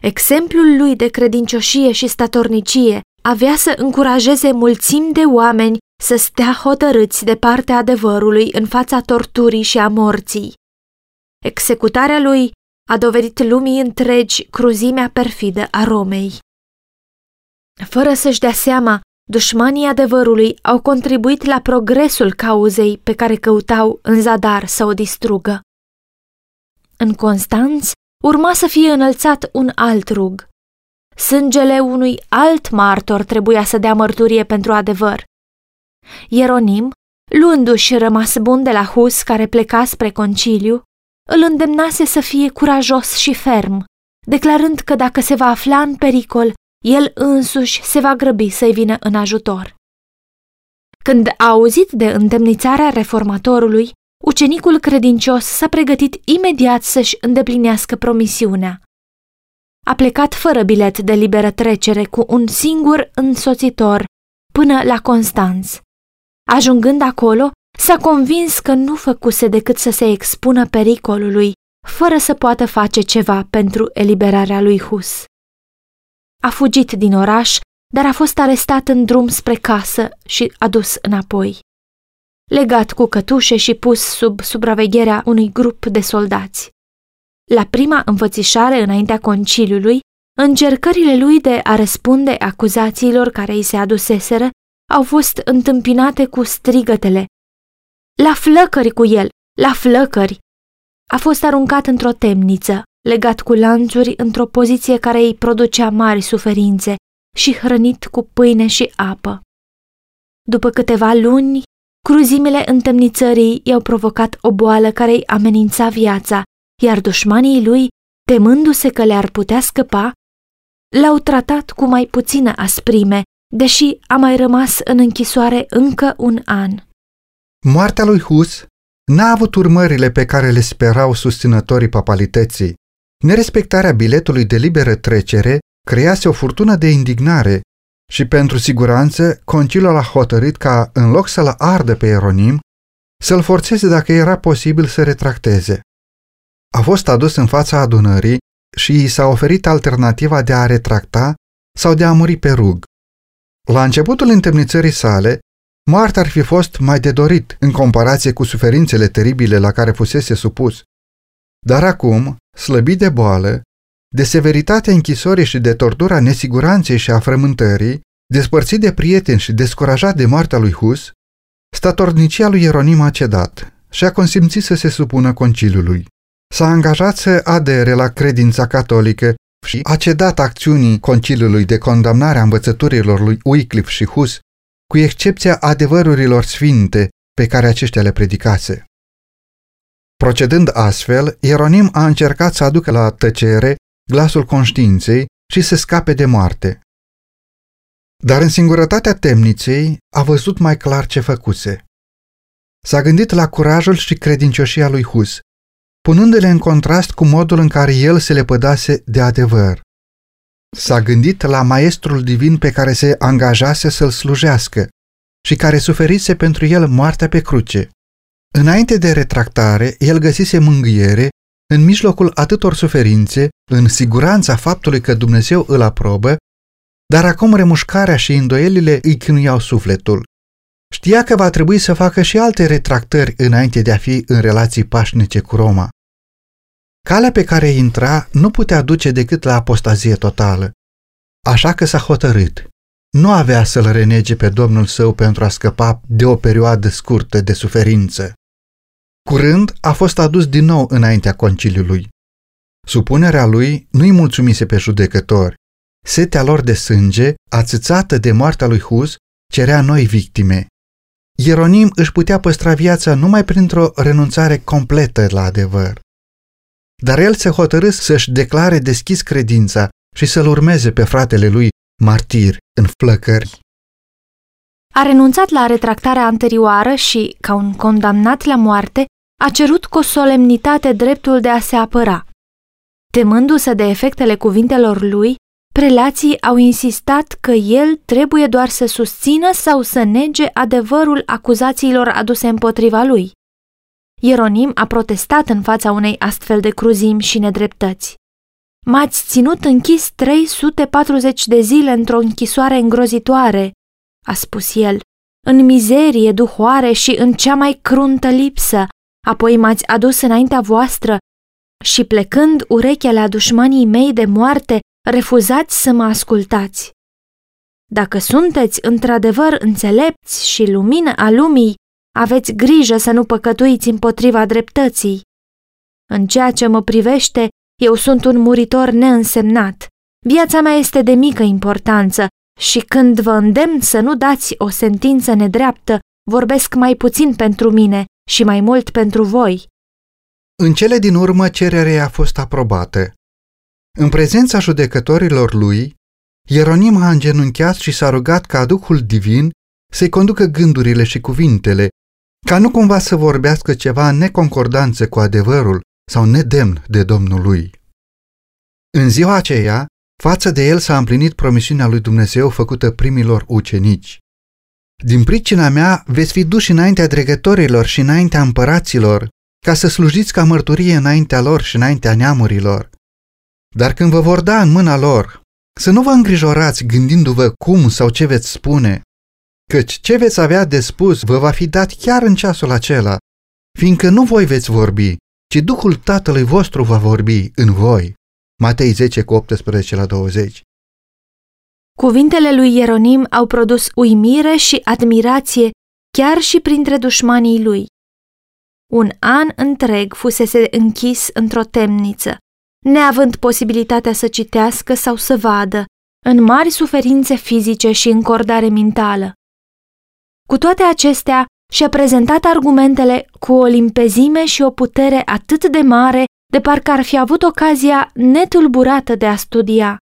Exemplul lui de credincioșie și statornicie avea să încurajeze mulțimi de oameni să stea hotărâți de partea adevărului în fața torturii și a morții. Executarea lui a dovedit lumii întregi cruzimea perfidă a Romei. Fără să-și dea seama, dușmanii adevărului au contribuit la progresul cauzei pe care căutau în zadar să o distrugă. În Constanț urma să fie înălțat un alt rug. Sângele unui alt martor trebuia să dea mărturie pentru adevăr. Ieronim, luându-și rămas bun de la Hus care pleca spre conciliu, îl îndemnase să fie curajos și ferm, declarând că dacă se va afla în pericol, el însuși se va grăbi să-i vină în ajutor. Când a auzit de îndemnițarea reformatorului, ucenicul credincios s-a pregătit imediat să-și îndeplinească promisiunea. A plecat fără bilet de liberă trecere cu un singur însoțitor până la Constanț. Ajungând acolo, s-a convins că nu făcuse decât să se expună pericolului, fără să poată face ceva pentru eliberarea lui Hus. A fugit din oraș, dar a fost arestat în drum spre casă și adus înapoi. Legat cu cătușe și pus sub supravegherea unui grup de soldați. La prima înfățișare înaintea conciliului, încercările lui de a răspunde acuzațiilor care îi se aduseseră au fost întâmpinate cu strigătele. La flăcări cu el! La flăcări! A fost aruncat într-o temniță, legat cu lanțuri într-o poziție care îi producea mari suferințe și hrănit cu pâine și apă. După câteva luni, cruzimile întemnițării i-au provocat o boală care îi amenința viața, iar dușmanii lui, temându-se că le-ar putea scăpa, l-au tratat cu mai puțină asprime, deși a mai rămas în închisoare încă un an. Moartea lui Hus n-a avut urmările pe care le sperau susținătorii papalității. Nerespectarea biletului de liberă trecere crease o furtună de indignare și pentru siguranță concilul a hotărât ca, în loc să-l ardă pe Eronim, să-l forțeze dacă era posibil să retracteze. A fost adus în fața adunării și i s-a oferit alternativa de a retracta sau de a muri pe rug. La începutul întemnițării sale, moartea ar fi fost mai de dorit în comparație cu suferințele teribile la care fusese supus. Dar acum, slăbit de boală, de severitatea închisorii și de tortura nesiguranței și a frământării, despărțit de prieteni și descurajat de moartea lui Hus, statornicia lui Ieronim a cedat și a consimțit să se supună conciliului. S-a angajat să adere la credința catolică și a cedat acțiunii conciliului de condamnare a învățăturilor lui Wycliffe și Hus, cu excepția adevărurilor sfinte pe care aceștia le predicase. Procedând astfel, Ieronim a încercat să aducă la tăcere glasul conștiinței și să scape de moarte. Dar în singurătatea temniței a văzut mai clar ce făcuse. S-a gândit la curajul și credincioșia lui Hus, punându-le în contrast cu modul în care el se lepădase de adevăr. S-a gândit la maestrul divin pe care se angajase să-l slujească și care suferise pentru el moartea pe cruce. Înainte de retractare, el găsise mângâiere în mijlocul atâtor suferințe, în siguranța faptului că Dumnezeu îl aprobă, dar acum remușcarea și îndoielile îi chinuiau sufletul. Știa că va trebui să facă și alte retractări înainte de a fi în relații pașnice cu Roma. Calea pe care intra nu putea duce decât la apostazie totală, așa că s-a hotărât. Nu avea să-l renege pe Domnul său pentru a scăpa de o perioadă scurtă de suferință. Curând a fost adus din nou înaintea conciliului. Supunerea lui nu-i mulțumise pe judecători. Setea lor de sânge, ațățată de moartea lui Hus, cerea noi victime. Ieronim își putea păstra viața numai printr-o renunțare completă la adevăr. Dar el se hotărâ să-și declare deschis credința și să-l urmeze pe fratele lui martir în flăcări. A renunțat la retractarea anterioară și, ca un condamnat la moarte, a cerut cu solemnitate dreptul de a se apăra. Temându-se de efectele cuvintelor lui, prelații au insistat că el trebuie doar să susțină sau să nege adevărul acuzațiilor aduse împotriva lui. Ieronim a protestat în fața unei astfel de cruzimi și nedreptăți. M-ați ținut închis 340 de zile într-o închisoare îngrozitoare, a spus el, în mizerie duhoare și în cea mai cruntă lipsă, apoi m-ați adus înaintea voastră și plecând urechea la dușmanii mei de moarte, refuzați să mă ascultați. Dacă sunteți într-adevăr înțelepți și lumină a lumii, aveți grijă să nu păcătuiți împotriva dreptății. În ceea ce mă privește, eu sunt un muritor neînsemnat. Viața mea este de mică importanță și când vă îndemn să nu dați o sentință nedreaptă, vorbesc mai puțin pentru mine și mai mult pentru voi. În cele din urmă, cererea a fost aprobată. În prezența judecătorilor lui, Ieronim a îngenunchiat și s-a rugat ca Duhul Divin să-i conducă gândurile și cuvintele, ca nu cumva să vorbească ceva în neconcordanță cu adevărul sau nedemn de Domnul lui. În ziua aceea, față de el s-a împlinit promisiunea lui Dumnezeu făcută primilor ucenici. Din pricina mea veți fi duși înaintea dregătorilor și înaintea împăraților, ca să slujiți ca mărturie înaintea lor și înaintea neamurilor. Dar când vă vor da în mâna lor, să nu vă îngrijorați gândindu-vă cum sau ce veți spune, căci ce veți avea de spus vă va fi dat chiar în ceasul acela, fiindcă nu voi veți vorbi, ci Duhul Tatălui vostru va vorbi în voi. Matei 10 cu 18 la 20. Cuvintele lui Ieronim au produs uimire și admirație chiar și printre dușmanii lui. Un an întreg fusese închis într-o temniță, neavând posibilitatea să citească sau să vadă, în mari suferințe fizice și încordare mentală. Cu toate acestea, și-a prezentat argumentele cu o limpezime și o putere atât de mare, de parcă ar fi avut ocazia netulburată de a studia.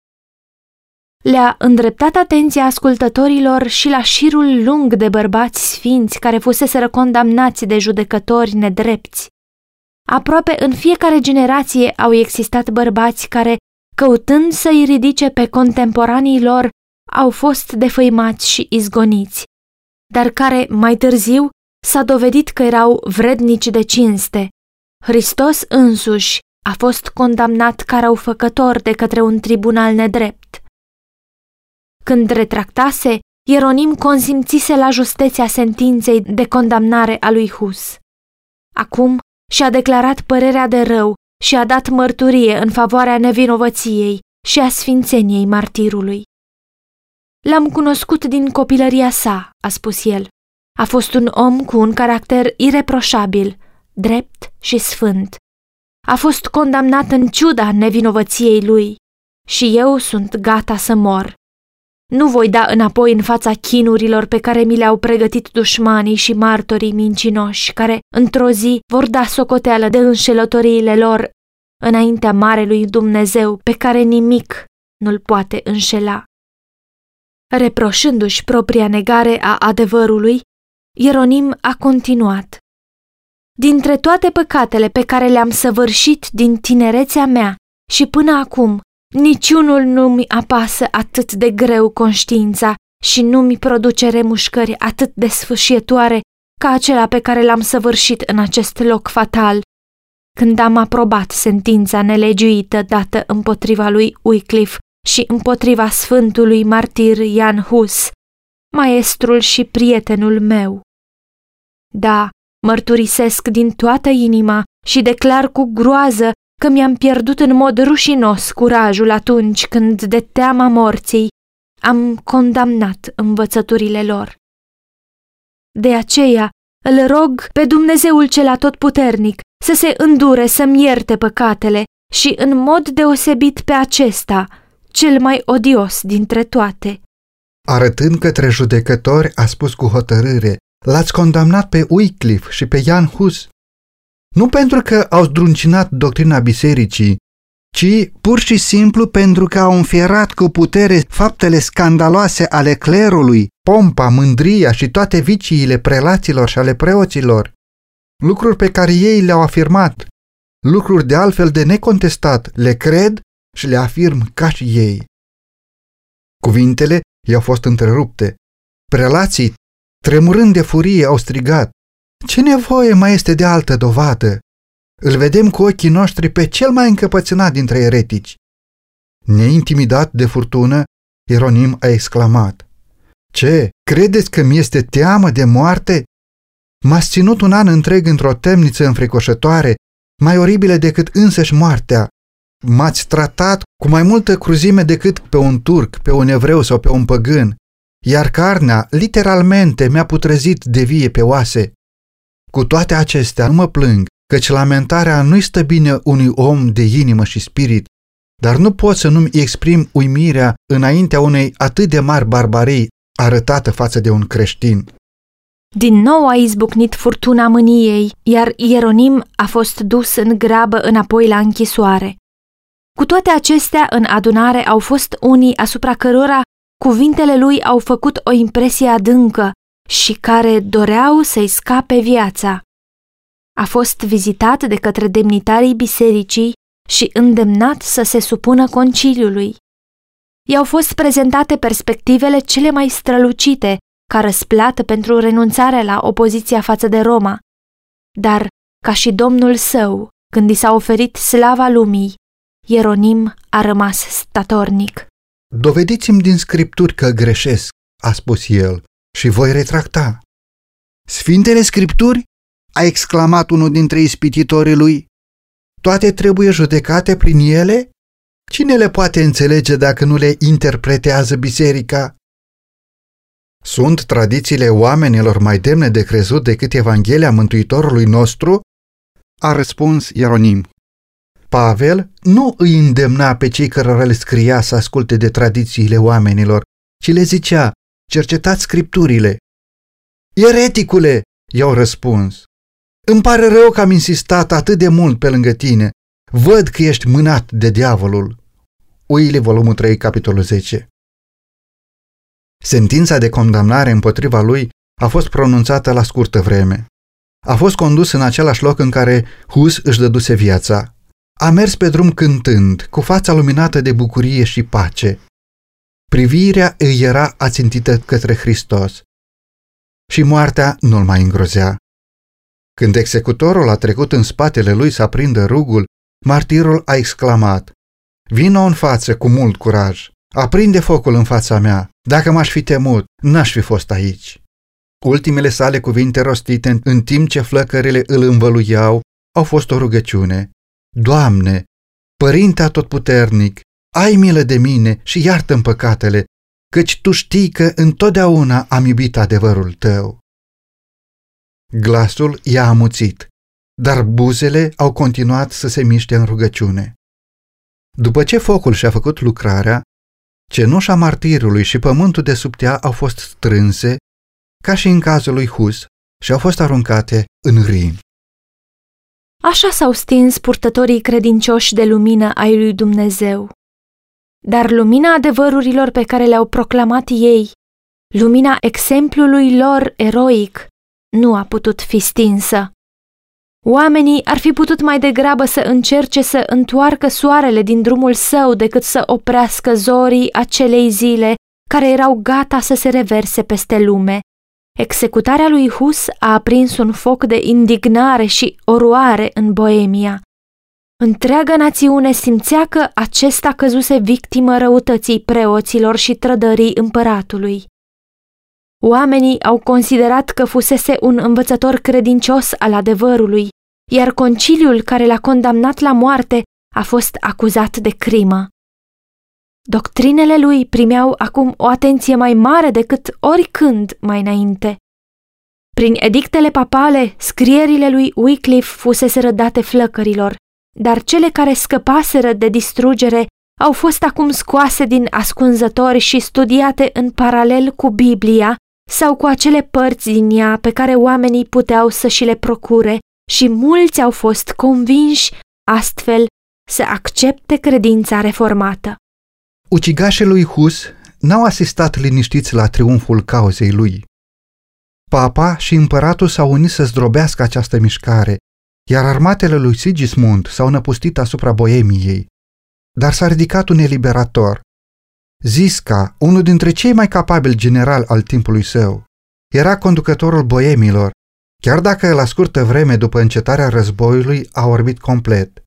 Le-a îndreptat atenția ascultătorilor și la șirul lung de bărbați sfinți care fuseseră condamnați de judecători nedrepți. Aproape în fiecare generație au existat bărbați care, căutând să-i ridice pe contemporanii lor, au fost defăimați și izgoniți, dar care, mai târziu, s-a dovedit că erau vrednici de cinste. Hristos însuși a fost condamnat ca răufăcător de către un tribunal nedrept. Când retractase, Ieronim consimțise la justeția sentinței de condamnare a lui Hus. Acum și-a declarat părerea de rău și a dat mărturie în favoarea nevinovăției și a sfințeniei martirului. L-am cunoscut din copilăria sa, a spus el. A fost un om cu un caracter ireproșabil, drept și sfânt. A fost condamnat în ciuda nevinovăției lui și eu sunt gata să mor. Nu voi da înapoi în fața chinurilor pe care mi le-au pregătit dușmanii și martorii mincinoși, care într-o zi vor da socoteală de înșelătoriile lor înaintea Marelui Dumnezeu pe care nimic nu-l poate înșela. Reproșându-și propria negare a adevărului, Ieronim a continuat. Dintre toate păcatele pe care le-am săvârșit din tinerețea mea și până acum, niciunul nu mi apasă atât de greu conștiința și nu mi produce remușcări atât de sfâșietoare ca acela pe care l-am săvârșit în acest loc fatal. când am aprobat sentința nelegiuită dată împotriva lui Wycliffe și împotriva sfântului martir Jan Hus, maestrul și prietenul meu. Da, mărturisesc din toată inima și declar cu groază că mi-am pierdut în mod rușinos curajul atunci când, de teama morții, am condamnat învățăturile lor. De aceea îl rog pe Dumnezeul cel atotputernic să se îndure să-mi ierte păcatele și în mod deosebit pe acesta, cel mai odios dintre toate. Arătând către judecători, a spus cu hotărâre, l-ați condamnat pe Wycliffe și pe Jan Hus, nu pentru că au zdruncinat doctrina bisericii, ci pur și simplu pentru că au înfierat cu putere faptele scandaloase ale clerului, pompa, mândria și toate viciile prelaților și ale preoților. Lucruri pe care ei le-au afirmat, lucruri de altfel de necontestat, le cred și le afirm ca și ei. Cuvintele i-au fost întrerupte. Prelații, tremurând de furie, au strigat, Ce nevoie mai este de altă dovadă? Îl vedem cu ochii noștri pe cel mai încăpățânat dintre eretici. Neintimidat de furtună, Ieronim a exclamat, Ce, credeți că mi este teamă de moarte? M-ați ținut un an întreg într-o temniță înfricoșătoare, mai oribile decât însăși moartea. M-ați tratat cu mai multă cruzime decât pe un turc, pe un evreu sau pe un păgân, iar carnea, literalmente, mi-a putrezit de vie pe oase. Cu toate acestea, nu mă plâng, căci lamentarea nu-i stă bine unui om de inimă și spirit, dar nu pot să nu-mi exprim uimirea înaintea unei atât de mari barbarii arătată față de un creștin. Din nou a izbucnit furtuna mâniei, iar Ieronim a fost dus în grabă înapoi la închisoare. Cu toate acestea, în adunare au fost unii asupra cărora cuvintele lui au făcut o impresie adâncă și care doreau să-i scape viața. A fost vizitat de către demnitarii bisericii și îndemnat să se supună conciliului. I-au fost prezentate perspectivele cele mai strălucite ca răsplată pentru renunțarea la opoziția față de Roma, dar, ca și domnul său, când i s-a oferit slava lumii, Ieronim a rămas statornic. Dovediți-mi din scripturi că greșesc, a spus el, și voi retracta. Sfintele scripturi? a exclamat unul dintre ispititorii lui. Toate trebuie judecate prin ele? Cine le poate înțelege dacă nu le interpretează biserica? Sunt tradițiile oamenilor mai demne de crezut decât Evanghelia Mântuitorului nostru? A răspuns Ieronim. Pavel nu îi îndemna pe cei care le scria să asculte de tradițiile oamenilor, ci le zicea, cercetați scripturile. Ereticule, i-au răspuns. Îmi pare rău că am insistat atât de mult pe lângă tine. Văd că ești mânat de diavolul. Uile, volumul 3, capitolul 10. Sentința de condamnare împotriva lui a fost pronunțată la scurtă vreme. A fost condus în același loc în care Hus își dăduse viața. A mers pe drum cântând, cu fața luminată de bucurie și pace. Privirea îi era ațintită către Hristos. Și moartea nu-l mai îngrozea. Când executorul a trecut în spatele lui să aprindă rugul, martirul a exclamat, Vino în față cu mult curaj, aprinde focul în fața mea, dacă m-aș fi temut, n-aș fi fost aici. Ultimele sale cuvinte rostite în timp ce flăcările îl învăluiau au fost o rugăciune. Doamne, Părinte Atotputernic, ai milă de mine și iartă-mi păcatele, căci Tu știi că întotdeauna am iubit adevărul Tău. Glasul i-a amuțit, dar buzele au continuat să se miște în rugăciune. După ce focul și-a făcut lucrarea, cenușa martirului și pământul de sub tea au fost strânse, ca și în cazul lui Hus, și au fost aruncate în Rin. Așa s-au stins purtătorii credincioși de lumină ai lui Dumnezeu. Dar lumina adevărurilor pe care le-au proclamat ei, lumina exemplului lor eroic, nu a putut fi stinsă. Oamenii ar fi putut mai degrabă să încerce să întoarcă soarele din drumul său decât să oprească zorii acelei zile care erau gata să se reverse peste lume. Executarea lui Hus a aprins un foc de indignare și oroare în Boemia. Întreaga națiune simțea că acesta căzuse victimă răutății preoților și trădării împăratului. Oamenii au considerat că fusese un învățător credincios al adevărului, iar conciliul care l-a condamnat la moarte a fost acuzat de crimă. Doctrinele lui primeau acum o atenție mai mare decât oricând mai înainte. Prin edictele papale, scrierile lui Wycliffe fusese rădate flăcărilor, dar cele care scăpaseră de distrugere au fost acum scoase din ascunzători și studiate în paralel cu Biblia sau cu acele părți din ea pe care oamenii puteau să și le procure și mulți au fost convinși astfel să accepte credința reformată. Ucigașii lui Hus n-au asistat liniștiți la triumful cauzei lui. Papa și împăratul s-au unit să zdrobească această mișcare, iar armatele lui Sigismund s-au năpustit asupra Boemiei. Dar s-a ridicat un eliberator. Zisca, unul dintre cei mai capabili generali al timpului său, era conducătorul boemilor, chiar dacă la scurtă vreme după încetarea războiului a orbit complet.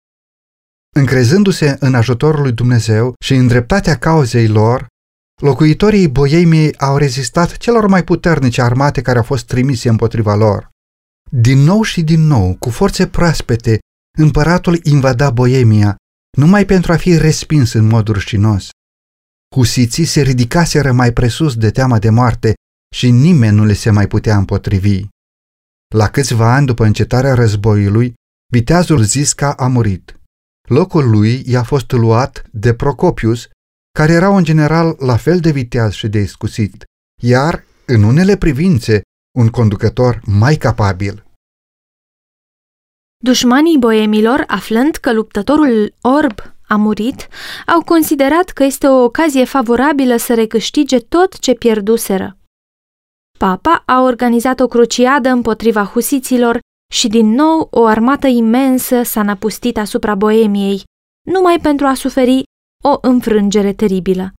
Încrezându-se în ajutorul lui Dumnezeu și în dreptatea cauzei lor, locuitorii Boemiei au rezistat celor mai puternice armate care au fost trimise împotriva lor. Din nou și din nou, cu forțe proaspete, împăratul invada Boemia, numai pentru a fi respins în mod rușinos. Husiții se ridicaseră mai presus de teama de moarte și nimeni nu le se mai putea împotrivi. La câțiva ani după încetarea războiului, viteazul Zisca a murit. Locul lui i-a fost luat de Procopius, care era un general la fel de viteaz și de iscusit, iar, în unele privințe, un conducător mai capabil. Dușmanii boemilor, aflând că luptătorul orb a murit, au considerat că este o ocazie favorabilă să recâștige tot ce pierduseră. Papa a organizat o cruciadă împotriva husiților și din nou o armată imensă s-a năpustit asupra Boemiei, numai pentru a suferi o înfrângere teribilă.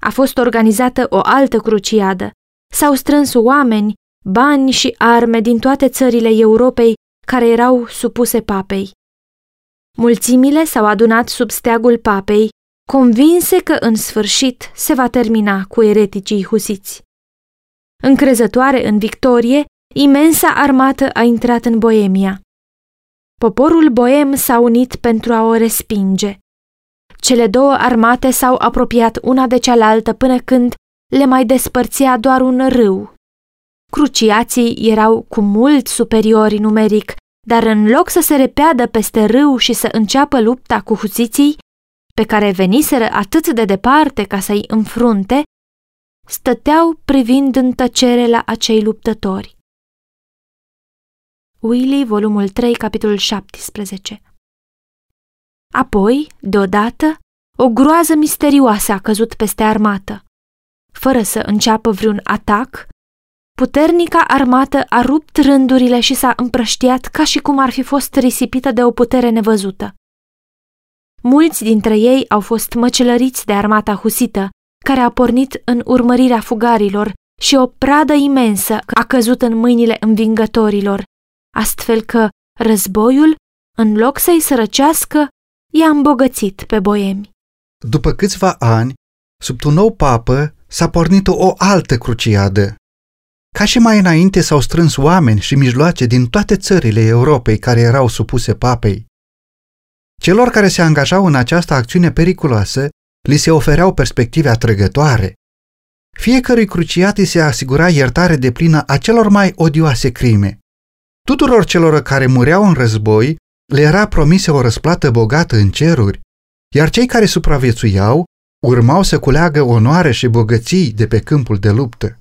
A fost organizată o altă cruciadă. S-au strâns oameni, bani și arme din toate țările Europei care erau supuse papei. Mulțimile s-au adunat sub steagul papei, convinse că în sfârșit se va termina cu ereticii husiți. Încrezătoare în victorie, imensa armată a intrat în Boemia. Poporul boem s-a unit pentru a o respinge. Cele două armate s-au apropiat una de cealaltă până când le mai despărțea doar un râu. Cruciații erau cu mult superiori numeric, dar în loc să se repeadă peste râu și să înceapă lupta cu husiții, pe care veniseră atât de departe ca să-i înfrunte, stăteau privind în tăcere la acei luptători. Willy, volumul 3, capitolul 17 Apoi, deodată, o groază misterioasă a căzut peste armată. Fără să înceapă vreun atac, puternica armată a rupt rândurile și s-a împrăștiat ca și cum ar fi fost risipită de o putere nevăzută. Mulți dintre ei au fost măcelăriți de armata husită, care a pornit în urmărirea fugarilor și o pradă imensă a căzut în mâinile învingătorilor, astfel că războiul, în loc să-i sărăcească, i-a îmbogățit pe boemi. După câțiva ani, sub un nou papă, s-a pornit o altă cruciadă. Ca și mai înainte s-au strâns oameni și mijloace din toate țările Europei care erau supuse papei. Celor care se angajau în această acțiune periculoasă li se ofereau perspective atrăgătoare. Fiecărui cruciat îi se asigura iertare de plină a celor mai odioase crime. Tuturor celor care mureau în război le era promisă o răsplată bogată în ceruri, iar cei care supraviețuiau urmau să culeagă onoare și bogății de pe câmpul de luptă.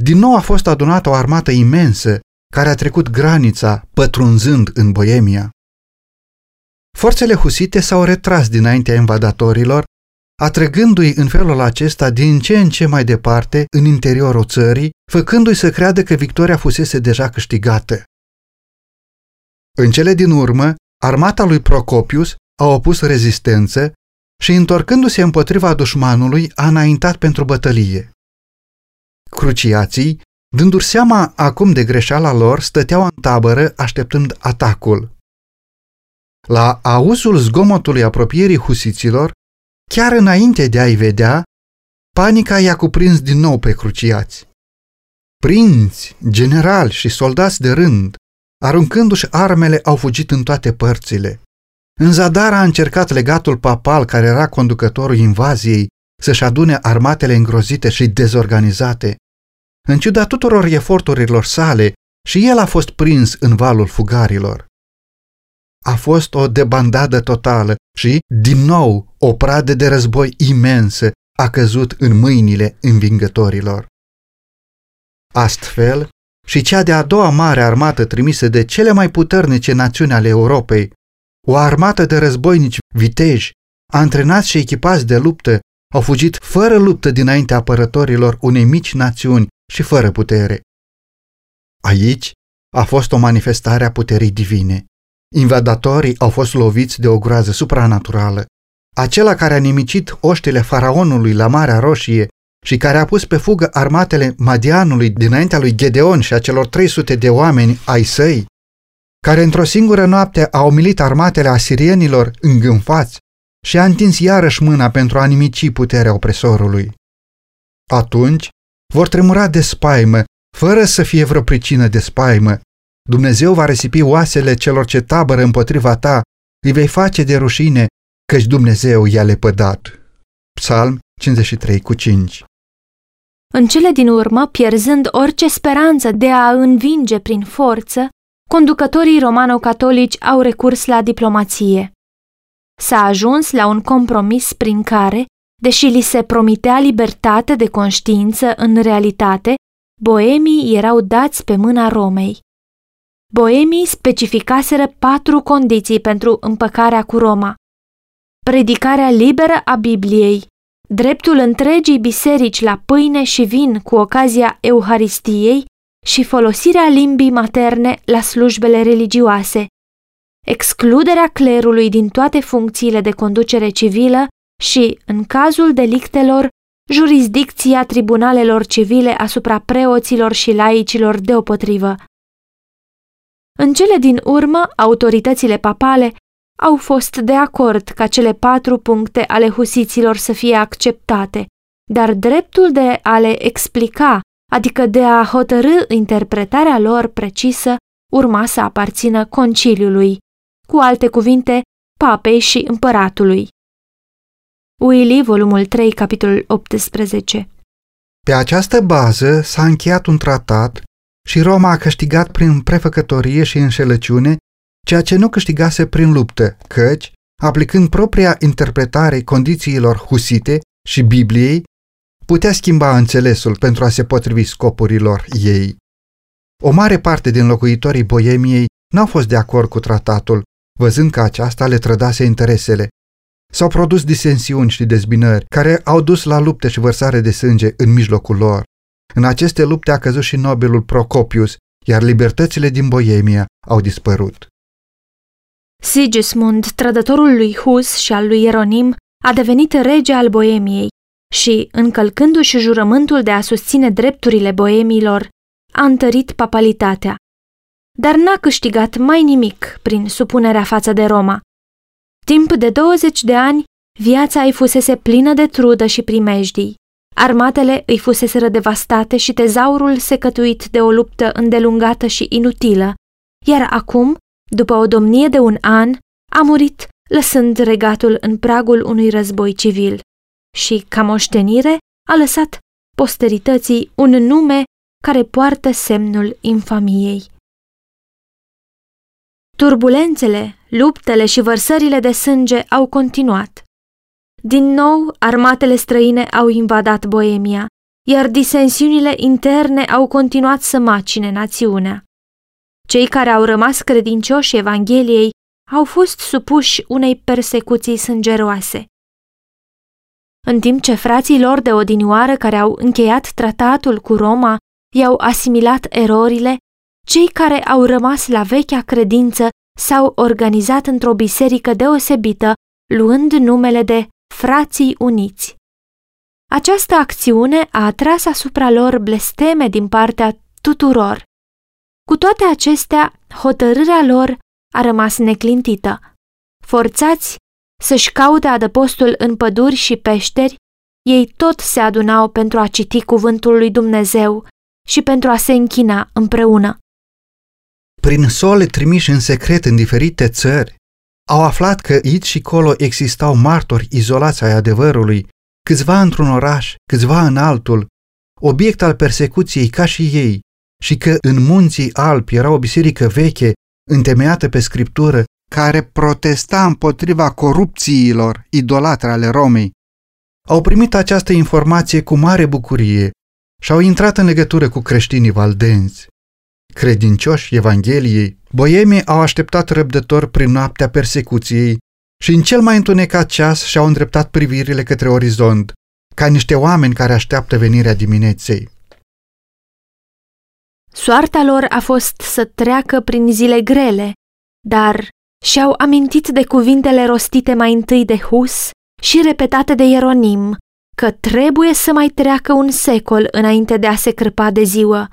Din nou a fost adunată o armată imensă care a trecut granița, pătrunzând în Boemia. Forțele husite s-au retras dinaintea invadatorilor, atrăgându-i în felul acesta din ce în ce mai departe în interiorul țării, făcându-i să creadă că victoria fusese deja câștigată. În cele din urmă, armata lui Procopius a opus rezistență și, întorcându-se împotriva dușmanului, a înaintat pentru bătălie. Cruciații, dându-și seama acum de greșeala lor, stăteau în tabără așteptând atacul. La auzul zgomotului apropierii husiților, chiar înainte de a-i vedea, panica i-a cuprins din nou pe cruciați. Prinți, generali și soldați de rând, aruncându-și armele, au fugit în toate părțile. În zadar a încercat legatul papal, care era conducătorul invaziei, să-și adune armatele îngrozite și dezorganizate. În ciuda tuturor eforturilor sale, și el a fost prins în valul fugarilor. A fost o debandadă totală și, din nou, o pradă de război imensă a căzut în mâinile învingătorilor. Astfel, și cea de-a doua mare armată trimisă de cele mai puternice națiuni ale Europei, o armată de războinici viteji, antrenați și echipați de luptă, au fugit fără luptă dinaintea apărătorilor unei mici națiuni și fără putere. Aici a fost o manifestare a puterii divine. Invadatorii au fost loviți de o groază supranaturală. Acela care a nimicit oștile faraonului la Marea Roșie și care a pus pe fugă armatele Madianului dinaintea lui Gedeon și a celor 300 de oameni ai săi, care într-o singură noapte a umilit armatele asirienilor îngânfați și a întins iarăși mâna pentru a nimici puterea opresorului. Atunci vor tremura de spaimă, fără să fie vreo pricină de spaimă. Dumnezeu va resipi oasele celor ce tabără împotriva ta, îi vei face de rușine, căci Dumnezeu i-a lepădat. Psalm 53 cu 5 În cele din urmă, pierzând orice speranță de a învinge prin forță, conducătorii romano-catolici au recurs la diplomație. S-a ajuns la un compromis prin care, deși li se promitea libertate de conștiință în realitate, boemii erau dați pe mâna Romei. Boemii specificaseră patru condiții pentru împăcarea cu Roma. Predicarea liberă a Bibliei, dreptul întregii biserici la pâine și vin cu ocazia Euharistiei și folosirea limbii materne la slujbele religioase, excluderea clerului din toate funcțiile de conducere civilă și, în cazul delictelor, jurisdicția tribunalelor civile asupra preoților și laicilor deopotrivă. În cele din urmă, autoritățile papale au fost de acord ca cele patru puncte ale husiților să fie acceptate, dar dreptul de a le explica, adică de a hotărâ interpretarea lor precisă, urma să aparțină conciliului, cu alte cuvinte, papei și împăratului. Willy, volumul 3, capitolul 18 Pe această bază s-a încheiat un tratat și Roma a câștigat prin prefăcătorie și înșelăciune ceea ce nu câștigase prin luptă, căci, aplicând propria interpretare condițiilor husite și Bibliei, putea schimba înțelesul pentru a se potrivi scopurilor ei. O mare parte din locuitorii Boemiei n-au fost de acord cu tratatul, văzând că aceasta le trădase interesele. S-au produs disensiuni și dezbinări, care au dus la lupte și vărsare de sânge în mijlocul lor. În aceste lupte a căzut și nobilul Procopius, iar libertățile din Boemia au dispărut. Sigismund, trădătorul lui Hus și al lui Ieronim, a devenit rege al Boemiei și, încălcându-și jurământul de a susține drepturile boemilor, a întărit papalitatea. Dar n-a câștigat mai nimic prin supunerea față de Roma. Timp de 20 de ani, viața îi fusese plină de trudă și primejdii. Armatele îi fusese devastate și tezaurul secătuit de o luptă îndelungată și inutilă, iar acum după o domnie de un an, a murit lăsând regatul în pragul unui război civil și, ca moștenire, a lăsat posterității un nume care poartă semnul infamiei. Turbulențele, luptele și vărsările de sânge au continuat. Din nou, armatele străine au invadat Boemia, iar disensiunile interne au continuat să macine națiunea. Cei care au rămas credincioși Evangheliei au fost supuși unei persecuții sângeroase. În timp ce frații lor de odinioară care au încheiat tratatul cu Roma i-au asimilat erorile, cei care au rămas la vechea credință s-au organizat într-o biserică deosebită, luând numele de Frații Uniți. Această acțiune a atras asupra lor blesteme din partea tuturor. Cu toate acestea, hotărârea lor a rămas neclintită. Forțați să-și caute adăpostul în păduri și peșteri, ei tot se adunau pentru a citi cuvântul lui Dumnezeu și pentru a se închina împreună. Prin sole trimiși în secret în diferite țări, au aflat că aici și colo existau martori izolați ai adevărului, câțiva într-un oraș, câțiva în altul, obiect al persecuției ca și ei, și că în munții Alpi era o biserică veche, întemeiată pe scriptură, care protesta împotriva corupțiilor idolatre ale Romei. Au primit această informație cu mare bucurie și au intrat în legătură cu creștinii valdenți. Credincioși Evangheliei, boemii au așteptat răbdător prin noaptea persecuției și în cel mai întunecat ceas și-au îndreptat privirile către orizont, ca niște oameni care așteaptă venirea dimineței. Soarta lor a fost să treacă prin zile grele, dar și-au amintit de cuvintele rostite mai întâi de Hus și repetate de Ieronim, că trebuie să mai treacă un secol înainte de a se crăpa de ziua.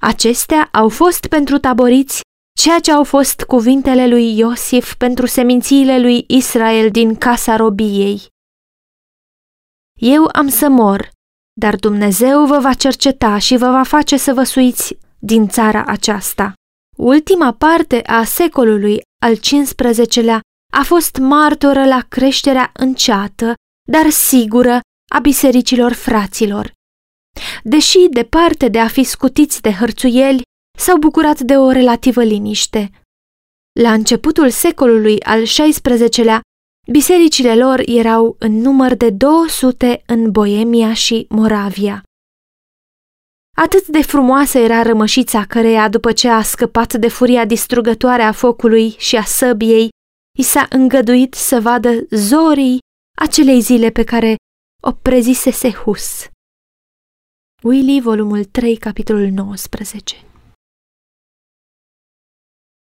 Acestea au fost pentru taboriți ceea ce au fost cuvintele lui Iosif pentru semințiile lui Israel din casa robiei. Eu am să mor, dar Dumnezeu vă va cerceta și vă va face să vă suiți din țara aceasta. Ultima parte a secolului al XV-lea a fost martoră la creșterea înceată, dar sigură, a bisericilor fraților. Deși, departe de a fi scutiți de hărțuieli, s-au bucurat de o relativă liniște. La începutul secolului al XVI-lea, bisericile lor erau în număr de 200 în Boemia și Moravia. Atât de frumoasă era rămășița căreia, după ce a scăpat de furia distrugătoare a focului și a săbiei, i s-a îngăduit să vadă zorii acelei zile pe care o prezisese Hus. Willy, volumul 3, capitolul 19